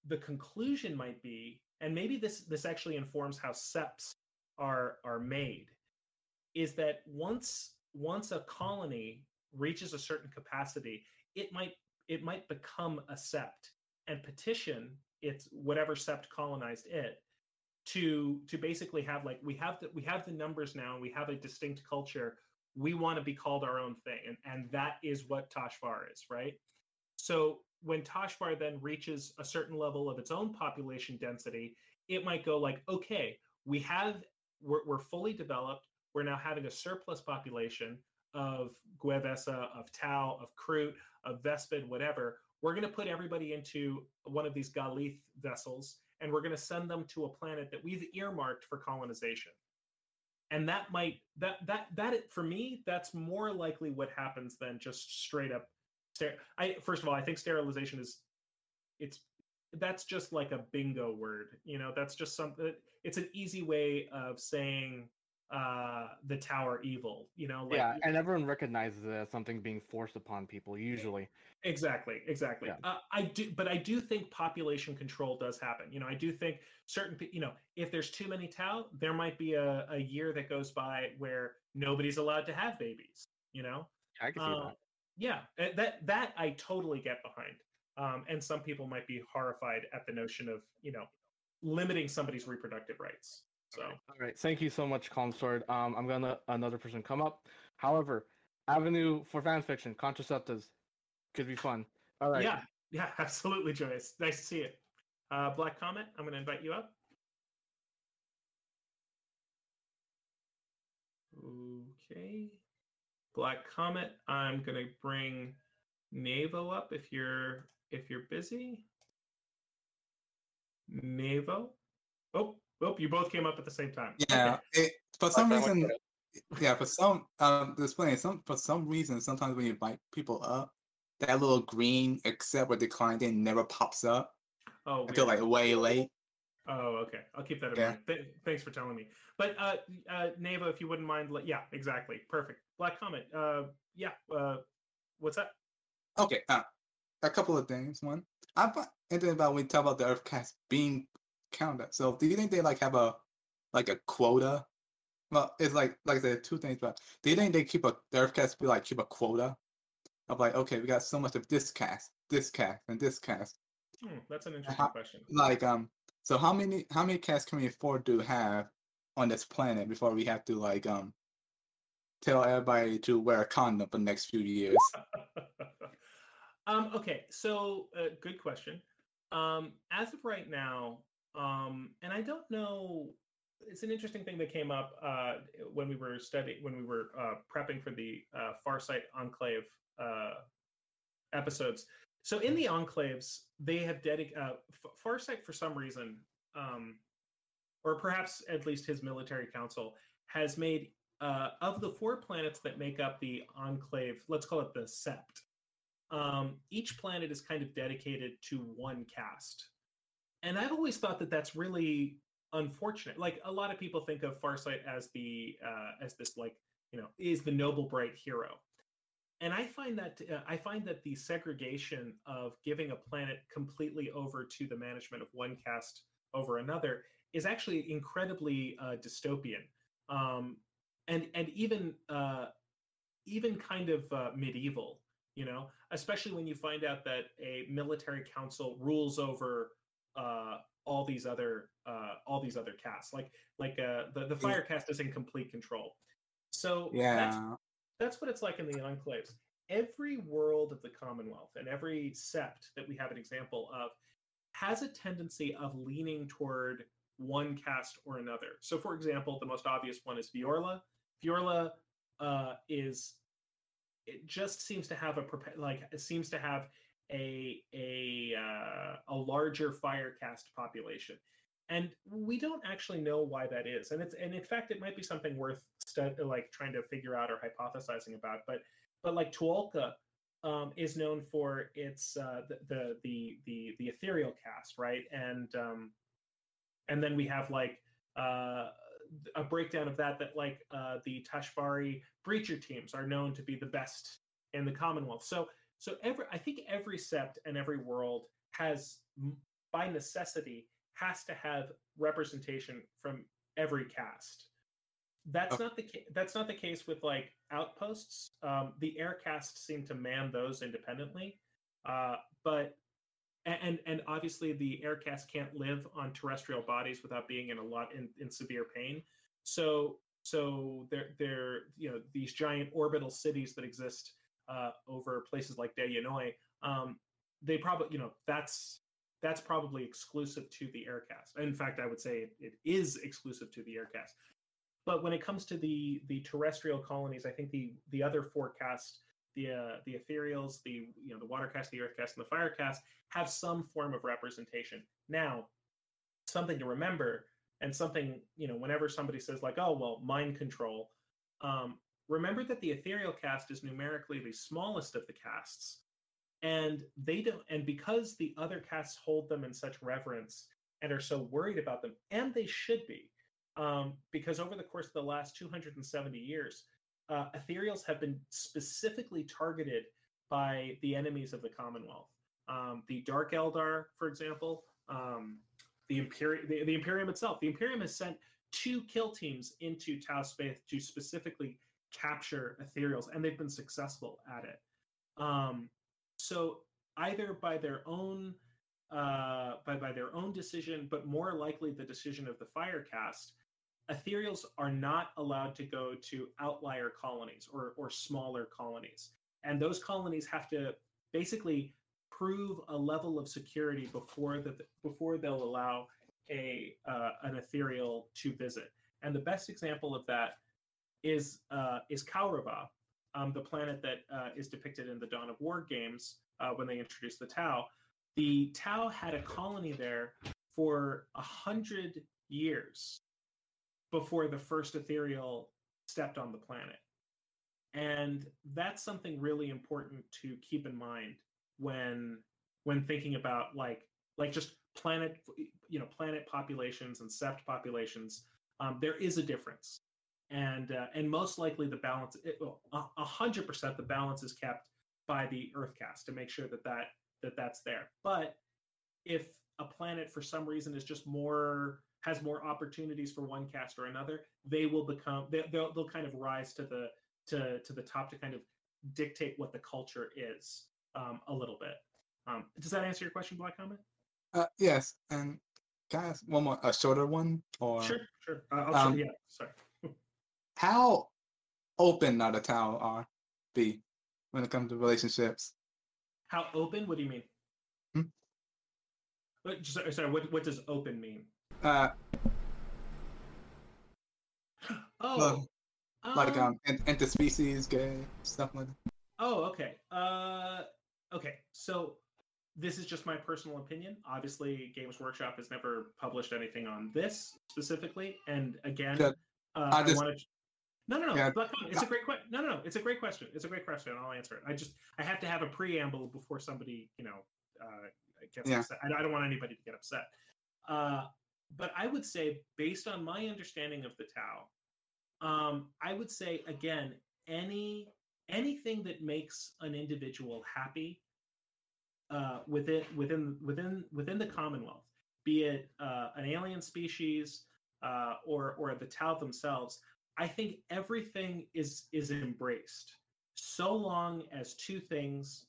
the conclusion might be, and maybe this this actually informs how septs are are made is that once once a colony reaches a certain capacity it might it might become a sept and petition its whatever sept colonized it to to basically have like we have the we have the numbers now and we have a distinct culture we want to be called our own thing and and that is what Tash'var is right so when Tash'var then reaches a certain level of its own population density it might go like okay we have we're, we're fully developed. We're now having a surplus population of Gue'vesa, of Tau, of Kroot, of Vespid, whatever. We're going to put everybody into one of these Gal'leath vessels, and we're going to send them to a planet that we've earmarked for colonization. And that might that that that for me, that's more likely what happens than just straight up. I first of all, I think sterilization is it's that's just like a bingo word you know that's just something it's an easy way of saying uh the tower evil you know like, yeah and everyone recognizes it as something being forced upon people usually. Exactly exactly. Yeah. uh, i do but i do think population control does happen. You know i do think certain you know if there's too many tau there might be a, a year that goes by where nobody's allowed to have babies you know? I can see uh, that. yeah eh, that that i totally get behind. Um, and some people might be horrified at the notion of you know limiting somebody's reproductive rights. So, all right, thank you so much, Calm Sword. Um, I'm gonna another person come up. However, avenue for fan fiction, contraceptives could be fun. All right. Yeah, yeah, absolutely, Joyce. Nice to see you. Uh, Black Comet, I'm gonna invite you up. Okay. Black Comet, I'm gonna bring Navo up if you're if you're busy. Navo. Oh, oh, you both came up at the same time. Yeah, okay. it, for some reason, yeah, for some, um, explain some for some reason, sometimes when you invite people up, that little green accept or decline thing never pops up oh, until like way late. Oh, okay. I'll keep that in yeah. mind. Th- thanks for telling me. But uh, uh, Nava, if you wouldn't mind, yeah, exactly, perfect. Black Comet. Uh, yeah. Uh, what's that? Okay. Uh, a couple of things. One, I'm thinking about when we talk about the Earth caste being counted. So, do you think they like have a like a quota? Well, it's like like I said, two things. But do you think they keep a the Earth caste be like keep a quota of like okay, we got so much of this caste, this caste, and this caste. Hmm, that's an interesting how, question. Like um, so how many how many castes can we afford to have on this planet before we have to like um tell everybody to wear a condom for the next few years? Um, okay, so uh, good question. Um, as of right now, um, and I don't know, it's an interesting thing that came up uh, when we were studying, when we were uh, prepping for the uh, Farsight Enclave uh, episodes. So in the enclaves, they have dedicated uh, Farsight for some reason, um, or perhaps at least his military council has made uh, of the four planets that make up the enclave. Let's call it the Sept um, each planet is kind of dedicated to one caste. And I've always thought that that's really unfortunate. Like a lot of people think of Farsight as the uh, as this like you know is the noble bright hero, and I find that uh, I find that the segregation of giving a planet completely over to the management of one caste over another is actually incredibly uh, dystopian, um, and and even uh, even kind of uh, medieval You know, especially when you find out that a military council rules over uh, all these other uh, all these other castes. Like like uh, the the fire caste is in complete control. So Yeah. that's what it's like in the enclaves. Every world of the Commonwealth and every sept that we have an example of has a tendency of leaning toward one caste or another. So, for example, the most obvious one is Vior'la. Vior'la uh, is it just seems to have a like it seems to have a a uh, a larger fire caste population. And we don't actually know why that is. And it's and in fact it might be something worth stu- like trying to figure out or hypothesizing about. But but like T'olku um, is known for its uh, the, the the the the ethereal caste right? And um, and then we have like uh, a breakdown of that that like uh, the Tashvari breacher teams are known to be the best in the Commonwealth. So so every I think every sept and every world has by necessity has to have representation from every caste. That's Okay. not the that's not the case with like outposts. Um, the air caste seem to man those independently, uh, but and and obviously the air caste can't live on terrestrial bodies without being in a lot in, in severe pain. So so they're they're you know these giant orbital cities that exist uh, over places like D'yanoi, um, they probably you know that's that's probably exclusive to the air caste. In fact, I would say it, it is exclusive to the air caste. But when it comes to the the terrestrial colonies, I think the the other four castes, the uh, the ethereals, the you know the water caste the earth caste, and the fire caste have some form of representation. Now, something to remember, and something you know, whenever somebody says like, "Oh, well, mind control," um, remember that the ethereal caste is numerically the smallest of the castes and they don't and because the other castes hold them in such reverence and are so worried about them and they should be um, because over the course of the last 270 years uh, ethereals have been specifically targeted by the enemies of the commonwealth. Um, the dark eldar for example um, the imperium the, the imperium itself. The imperium has sent two kill teams into tau space to specifically capture ethereals and they've been successful at it um, so either by their own uh, by by their own decision, but more likely the decision of the Fire caste, ethereals are not allowed to go to outlier colonies or or smaller colonies, and those colonies have to basically prove a level of security before that before they'll allow a uh, an ethereal to visit. And the best example of that is uh, is Kaurava, um, the planet that uh, is depicted in the Dawn of War games uh, when they introduced the Tau. The Tau had a colony there for a hundred years before the first ethereal stepped on the planet, and that's something really important to keep in mind when when thinking about like like just planet you know planet populations and sept populations. Um, there is a difference and uh, and most likely the balance a hundred percent the balance is kept by the earth caste to make sure that that that that's there. But if a planet for some reason is just more has more opportunities for one caste or another they will become they, they'll, they'll kind of rise to the to to the top to kind of dictate what the culture is um, a little bit. Um, does that answer your question black comment Uh, yes, and can I ask one more, a shorter one, or? Sure sure. Uh, I'll Um, show, yeah sorry how open are the Tau are be when it comes to relationships? How open? What do you mean? Hmm? What, just, sorry, what, what does open mean? Uh, Oh, like um, um, in- interspecies, gay stuff like that. oh, okay. Uh, okay. So this is just my personal opinion. Obviously, Games Workshop has never published anything on this specifically. And again, Yeah, uh, I I, just- wanted. No, no, no. Yeah, It's a great question. No, no, no. It's a great question. It's a great question. I'll answer it. I just I have to have a preamble before somebody, you know, uh, gets Yeah. upset. I, I don't want anybody to get upset. Uh, but I would say, based on my understanding of the Tau, um, I would say again, any anything that makes an individual happy uh, within within within within the Commonwealth, be it uh, an alien species uh, or or the Tau themselves, I think everything is is embraced. so long as two things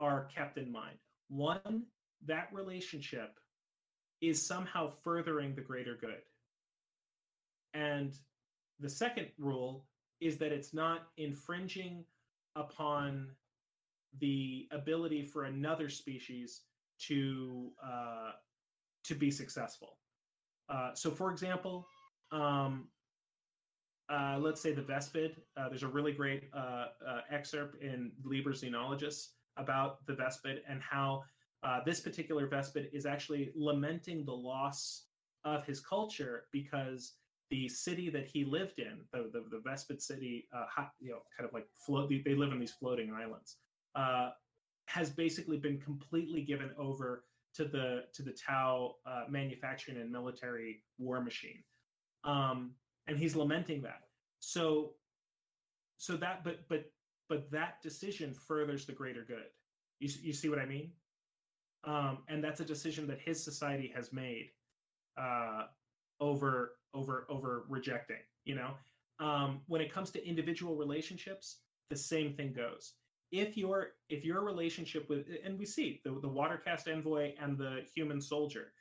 are kept in mind. One, that relationship is somehow furthering the greater good. And the second rule is that it's not infringing upon the ability for another species to uh, to be successful. Uh, so, for example, um, uh, let's say the Vespid. Uh, there's a really great uh, uh, excerpt in Liber Xenologis about the Vespid and how uh, this particular Vespid is actually lamenting the loss of his culture because the city that he lived in, the the, the Vespid city, you know, kind of like float. They live in these floating islands. has basically been completely given over to the to the Tau manufacturing and military war machine. Um, and he's lamenting that. So so that but but but that decision furthers the greater good. You, you see what i mean? Um, and that's a decision that his society has made uh, over over over rejecting you know? Um, when it comes to individual relationships the same thing goes. If your if your relationship with and we see the, the water caste envoy and the human soldier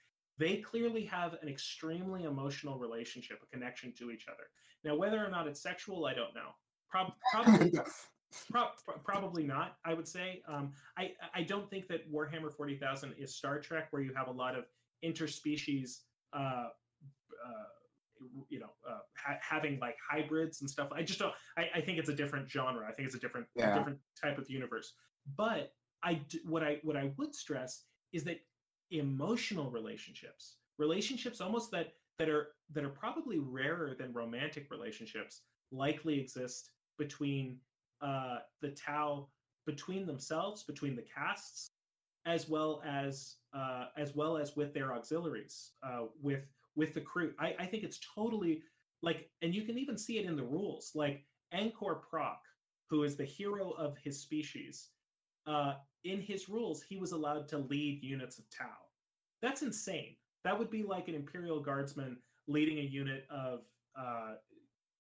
they clearly have an extremely emotional relationship, a connection to each other. Now, whether or not it's sexual, I don't know. Prob- probably, pro- probably not. I would say. Um, I I don't think that Warhammer Forty Thousand is Star Trek, where you have a lot of interspecies. Uh, uh, you know, uh, ha- having like hybrids and stuff. I just don't. I, I think it's a different genre. I think it's a different, Yeah. a different type of universe. But I d- what I what I would stress is that emotional relationships, relationships almost that that are that are probably rarer than romantic relationships, likely exist between uh, the Tau, between themselves, between the castes, as well as uh, as well as with their auxiliaries, uh, with with the Kroot. I, I think it's totally like, and you can even see it in the rules. Like Anghkor Prok, who is the hero of his species, uh, in his rules, he was allowed to lead units of Tau. That's insane. That would be like an Imperial Guardsman leading a unit of uh,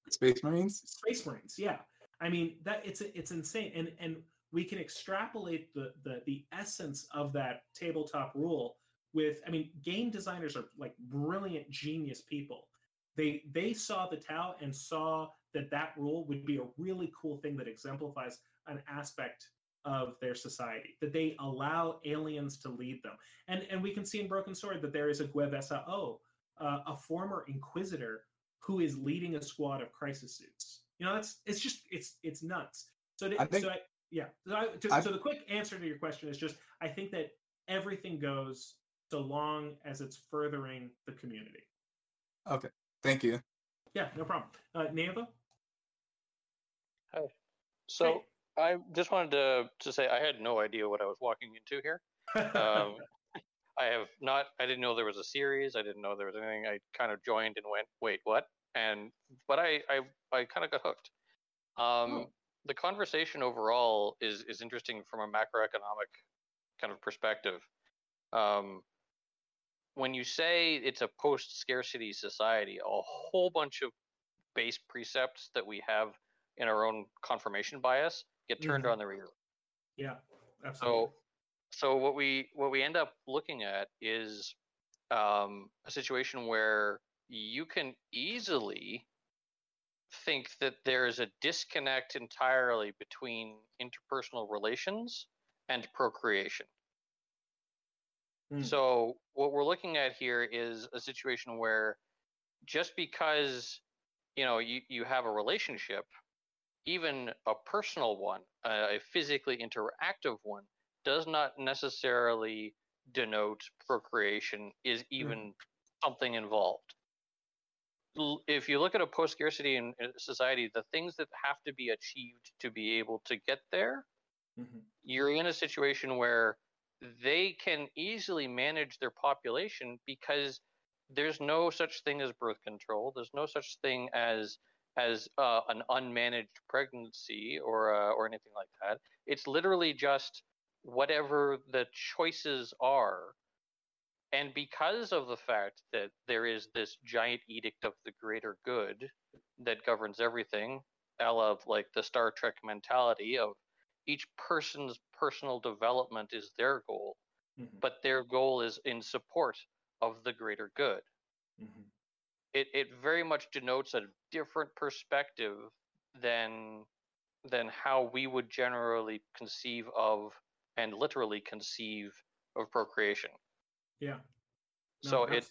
Space Marines. Space Marines. Yeah, I mean that it's it's insane, and and we can extrapolate the the the essence of that tabletop rule with. I mean, game designers are like brilliant, genius people. They they saw the Tau and saw that that rule would be a really cool thing that exemplifies an aspect of their society that they allow aliens to lead them and and we can see in broken sword that there is a Gue'vesa O, uh, a former inquisitor who is leading a squad of crisis suits you know that's it's just it's it's nuts so to, I think- so I, yeah so, I, to, I- so the quick answer to your question is just i think that everything goes so long as it's furthering the community Okay. Thank you. yeah no problem uh Neva? Hi. So I just wanted to to say I had no idea what I was walking into here. Um, I have not. I didn't know there was a series. I didn't know there was anything. I kind of joined and went, wait, what? And but I I I kind of got hooked. Um, The conversation overall is is interesting from a macroeconomic kind of perspective. Um, when you say it's a post scarcity society, a whole bunch of base precepts that we have in our own confirmation bias get turned on the ear. yeah absolutely So, so what we what we end up looking at is um, a situation where you can easily think that there is a disconnect entirely between interpersonal relations and procreation. Hmm. So what we're looking at here is a situation where just because you know you, you have a relationship, even a personal one, a physically interactive one, does not necessarily denote procreation is even something involved. If you look at a post scarcity in society, the things that have to be achieved to be able to get there Mhm. you're in a situation where they can easily manage their population because there's no such thing as birth control. There's no such thing as as uh, an unmanaged pregnancy or uh, or anything like that. It's literally just whatever the choices are. And because of the fact that there is this giant edict of the greater good that governs everything, a la like the Star Trek mentality of each person's personal development is their goal, Mhm, but their goal is in support of the greater good. mhm. It it very much denotes a different perspective than than how we would generally conceive of and literally conceive of procreation. Yeah. No, so it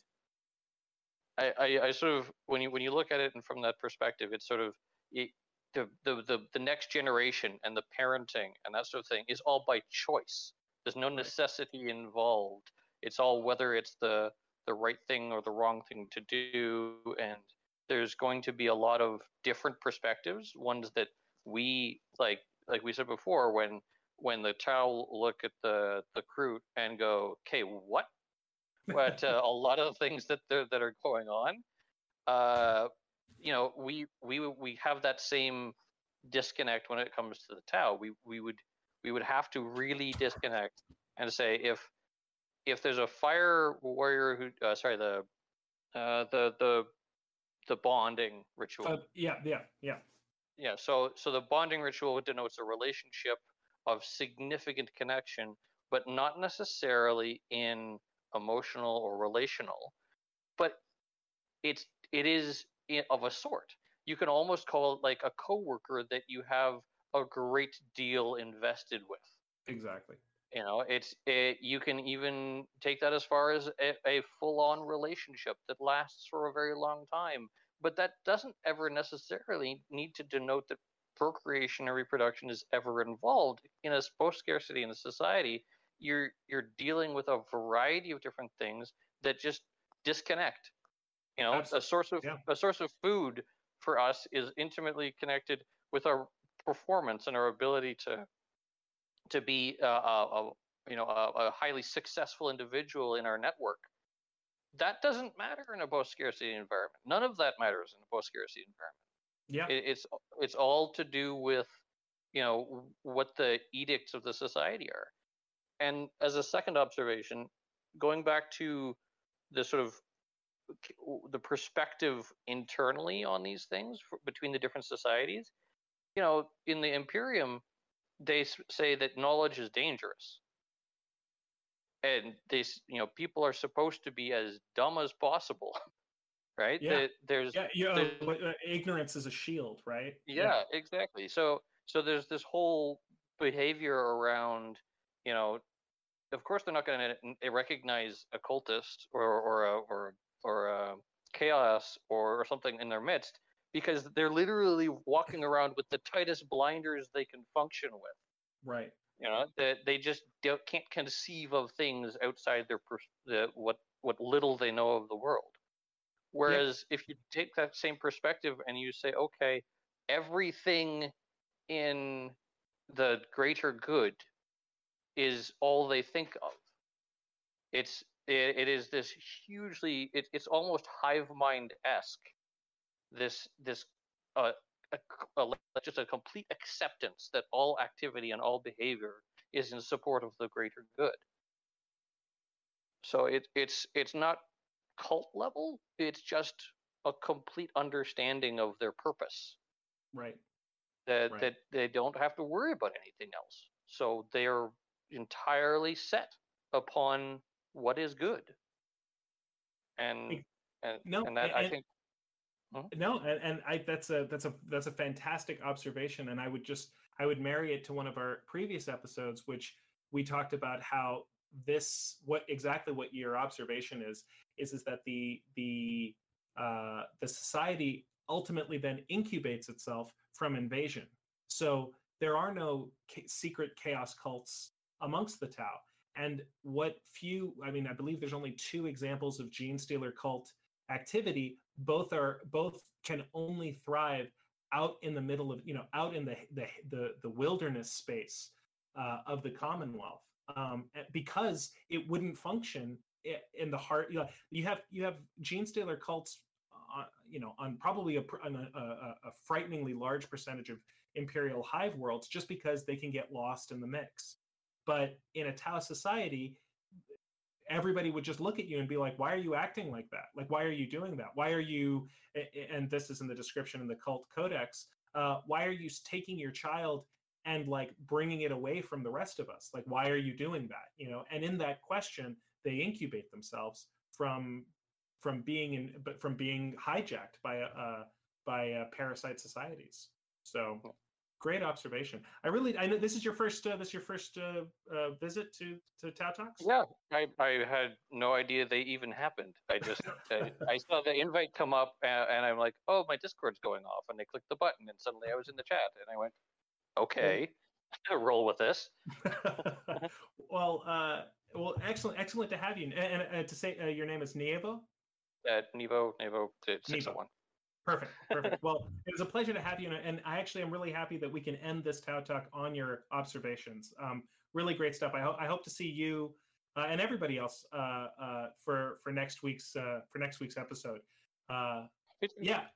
I, I, I sort of when you when you look at it and from that perspective, it's sort of it, the, the the the next generation and the parenting and that sort of thing is all by choice. There's no necessity involved. It's all whether it's the the right thing or the wrong thing to do, and there's going to be a lot of different perspectives. Ones that we like, like we said before, when when the Tau look at the the Kroot and go, "Okay, what?" but uh, a lot of things that that are going on uh you know we we we have that same disconnect when it comes to the tau we we would we would have to really disconnect and say if if there's a fire warrior who uh, sorry the uh the the the bonding ritual Uh, yeah, yeah, yeah. yeah so so the bonding ritual denotes a relationship of significant connection but not necessarily in emotional or relational but it's it is of a sort you can almost call it like a coworker that you have a great deal invested with Exactly. You know it's it, you can even take that as far as a, a full-on relationship that lasts for a very long time but that doesn't ever necessarily need to denote that procreation or reproduction is ever involved in a post scarcity in a society you're you're dealing with a variety of different things that just disconnect you know Absol- a source of yeah. a source of food for us is intimately connected with our performance and our ability to to be uh, a, a you know a, a highly successful individual in our network. That doesn't matter in a post scarcity environment. None of that matters in a post scarcity environment. Yeah. it, it's it's all to do with you know what the edicts of the society are. And as a second observation going back to the sort of the perspective internally on these things for, between the different societies you know in the imperium they say that knowledge is dangerous and they you know people are supposed to be as dumb as possible right Yeah. That there's Yeah, yeah. there's- uh, uh, ignorance is a shield, right? yeah, exactly. So so there's this whole behavior around, you know, of course they're not going to recognize a cultist or or a, or or a chaos or, or something in their midst because they're literally walking around with the tightest blinders they can function with. Right. You know, that they just don't, can't conceive of things outside their pers- the, what what little they know of the world. Whereas if you take that same perspective and you say, okay, everything in the greater good is all they think of. It's it, it is this hugely it, it's almost hive mind esque. This this uh, a, a, just a complete acceptance that all activity and all behavior is in support of the greater good. So it it's it's not cult level. It's just a complete understanding of their purpose Right. that Right. that they don't have to worry about anything else. So they're entirely set upon what is good. And and, no, and that a- I and- No, and, and I that's a that's a that's a fantastic observation, and I would just I would marry it to one of our previous episodes, which we talked about how this what exactly what your observation is is is that the the uh, the society ultimately then incubates itself from invasion. So there are no ca- secret chaos cults amongst the Tau. And what few, I mean, I believe there's only two examples of genestealer cult activity. Both are both can only thrive out in the middle of, you know, out in the the the, the wilderness space uh, of the Commonwealth, um, eh, because it wouldn't function in the heart. You, know, you have you have genestealer cults, uh, you know, on probably a, on a, a, a frighteningly large percentage of imperial hive worlds, just because they can get lost in the mix. But in a Tau society, everybody would just look at you and be like, "Why are you acting like that? Like, why are you doing that? Why are you?" a- a- And this is in the description in the cult codex uh, why are you taking your child and like bringing it away from the rest of us like why are you doing that you know and in that question they incubate themselves from from being in but from being hijacked by uh by uh, parasite societies so great observation i really i know this is your first uh, this is your first uh, uh visit to to tau talks Yeah, I, I had no idea they even happened. I just I, I saw the invite come up and, and I'm like, oh, my Discord's going off, and I clicked the button, and suddenly I was in the chat, and I went, okay, roll with this. well uh well excellent excellent to have you and, and uh, to say uh, your name is nievo At Nevo, Nevo, six Nevo. oh one. Perfect. Perfect. well, it was a pleasure to have you. And- I actually am really happy that we can end this Tau Talk on your observations. Um, really great stuff. I, ho- I hope to see you uh, and everybody else uh, uh, for for next week's uh, for next week's episode. Uh, yeah,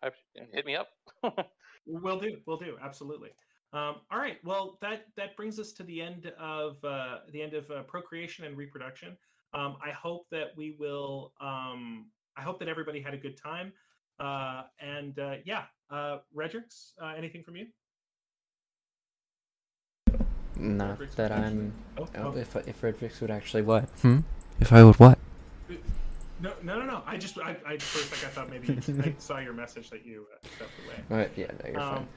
hit me up. We'll do. We'll do. Absolutely. Um, all right. Well, that that brings us to the end of uh, the end of uh, procreation and reproduction. Um, I hope that we will. Um, I hope that everybody had a good time. Uh, and uh, yeah, uh, Redrix, uh, anything from you? Not Frederick's that. I'm. Oh, Oh, oh. if if Fredericks would actually what? Hmm. If I would what? No, no, no, no. I just, I, I first like I thought maybe I saw your message that you uh, stepped away. Alright, yeah, no, you're fine. Um,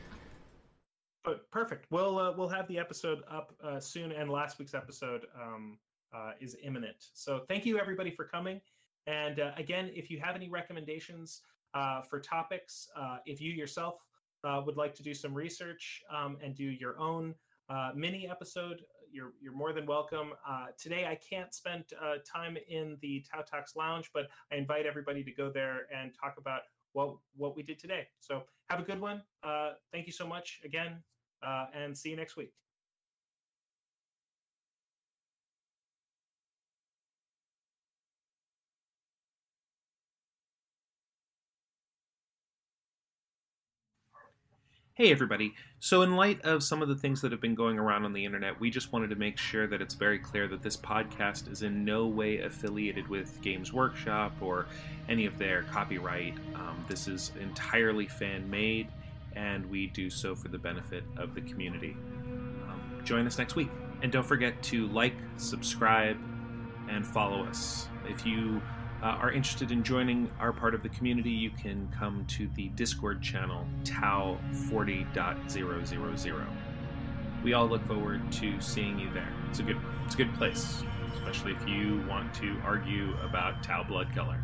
but perfect. We'll uh, we'll have the episode up uh, soon, and last week's episode um, uh, is imminent. So thank you everybody for coming. And uh, again, if you have any recommendations uh, for topics, uh, if you yourself uh, would like to do some research um, and do your own uh, mini episode, you're you're more than welcome. Uh, today, I can't spend time in the Tau Talks Lounge, but I invite everybody to go there and talk about what what we did today. So have a good one. Thank you so much again, and see you next week. Hey, everybody. So, in light of some of the things that have been going around on the internet, we just wanted to make sure that it's very clear that this podcast is in no way affiliated with Games Workshop or any of their copyright. Um, this is entirely fan made, and we do so for the benefit of the community. Um, join us next week. And don't forget to like, subscribe, and follow us. If you uh, are interested in joining our part of the community, you can come to the Discord channel tau 40.000. We all look forward to seeing you there. It's a good, it's a good place, especially if you want to argue about Tau Blood Color.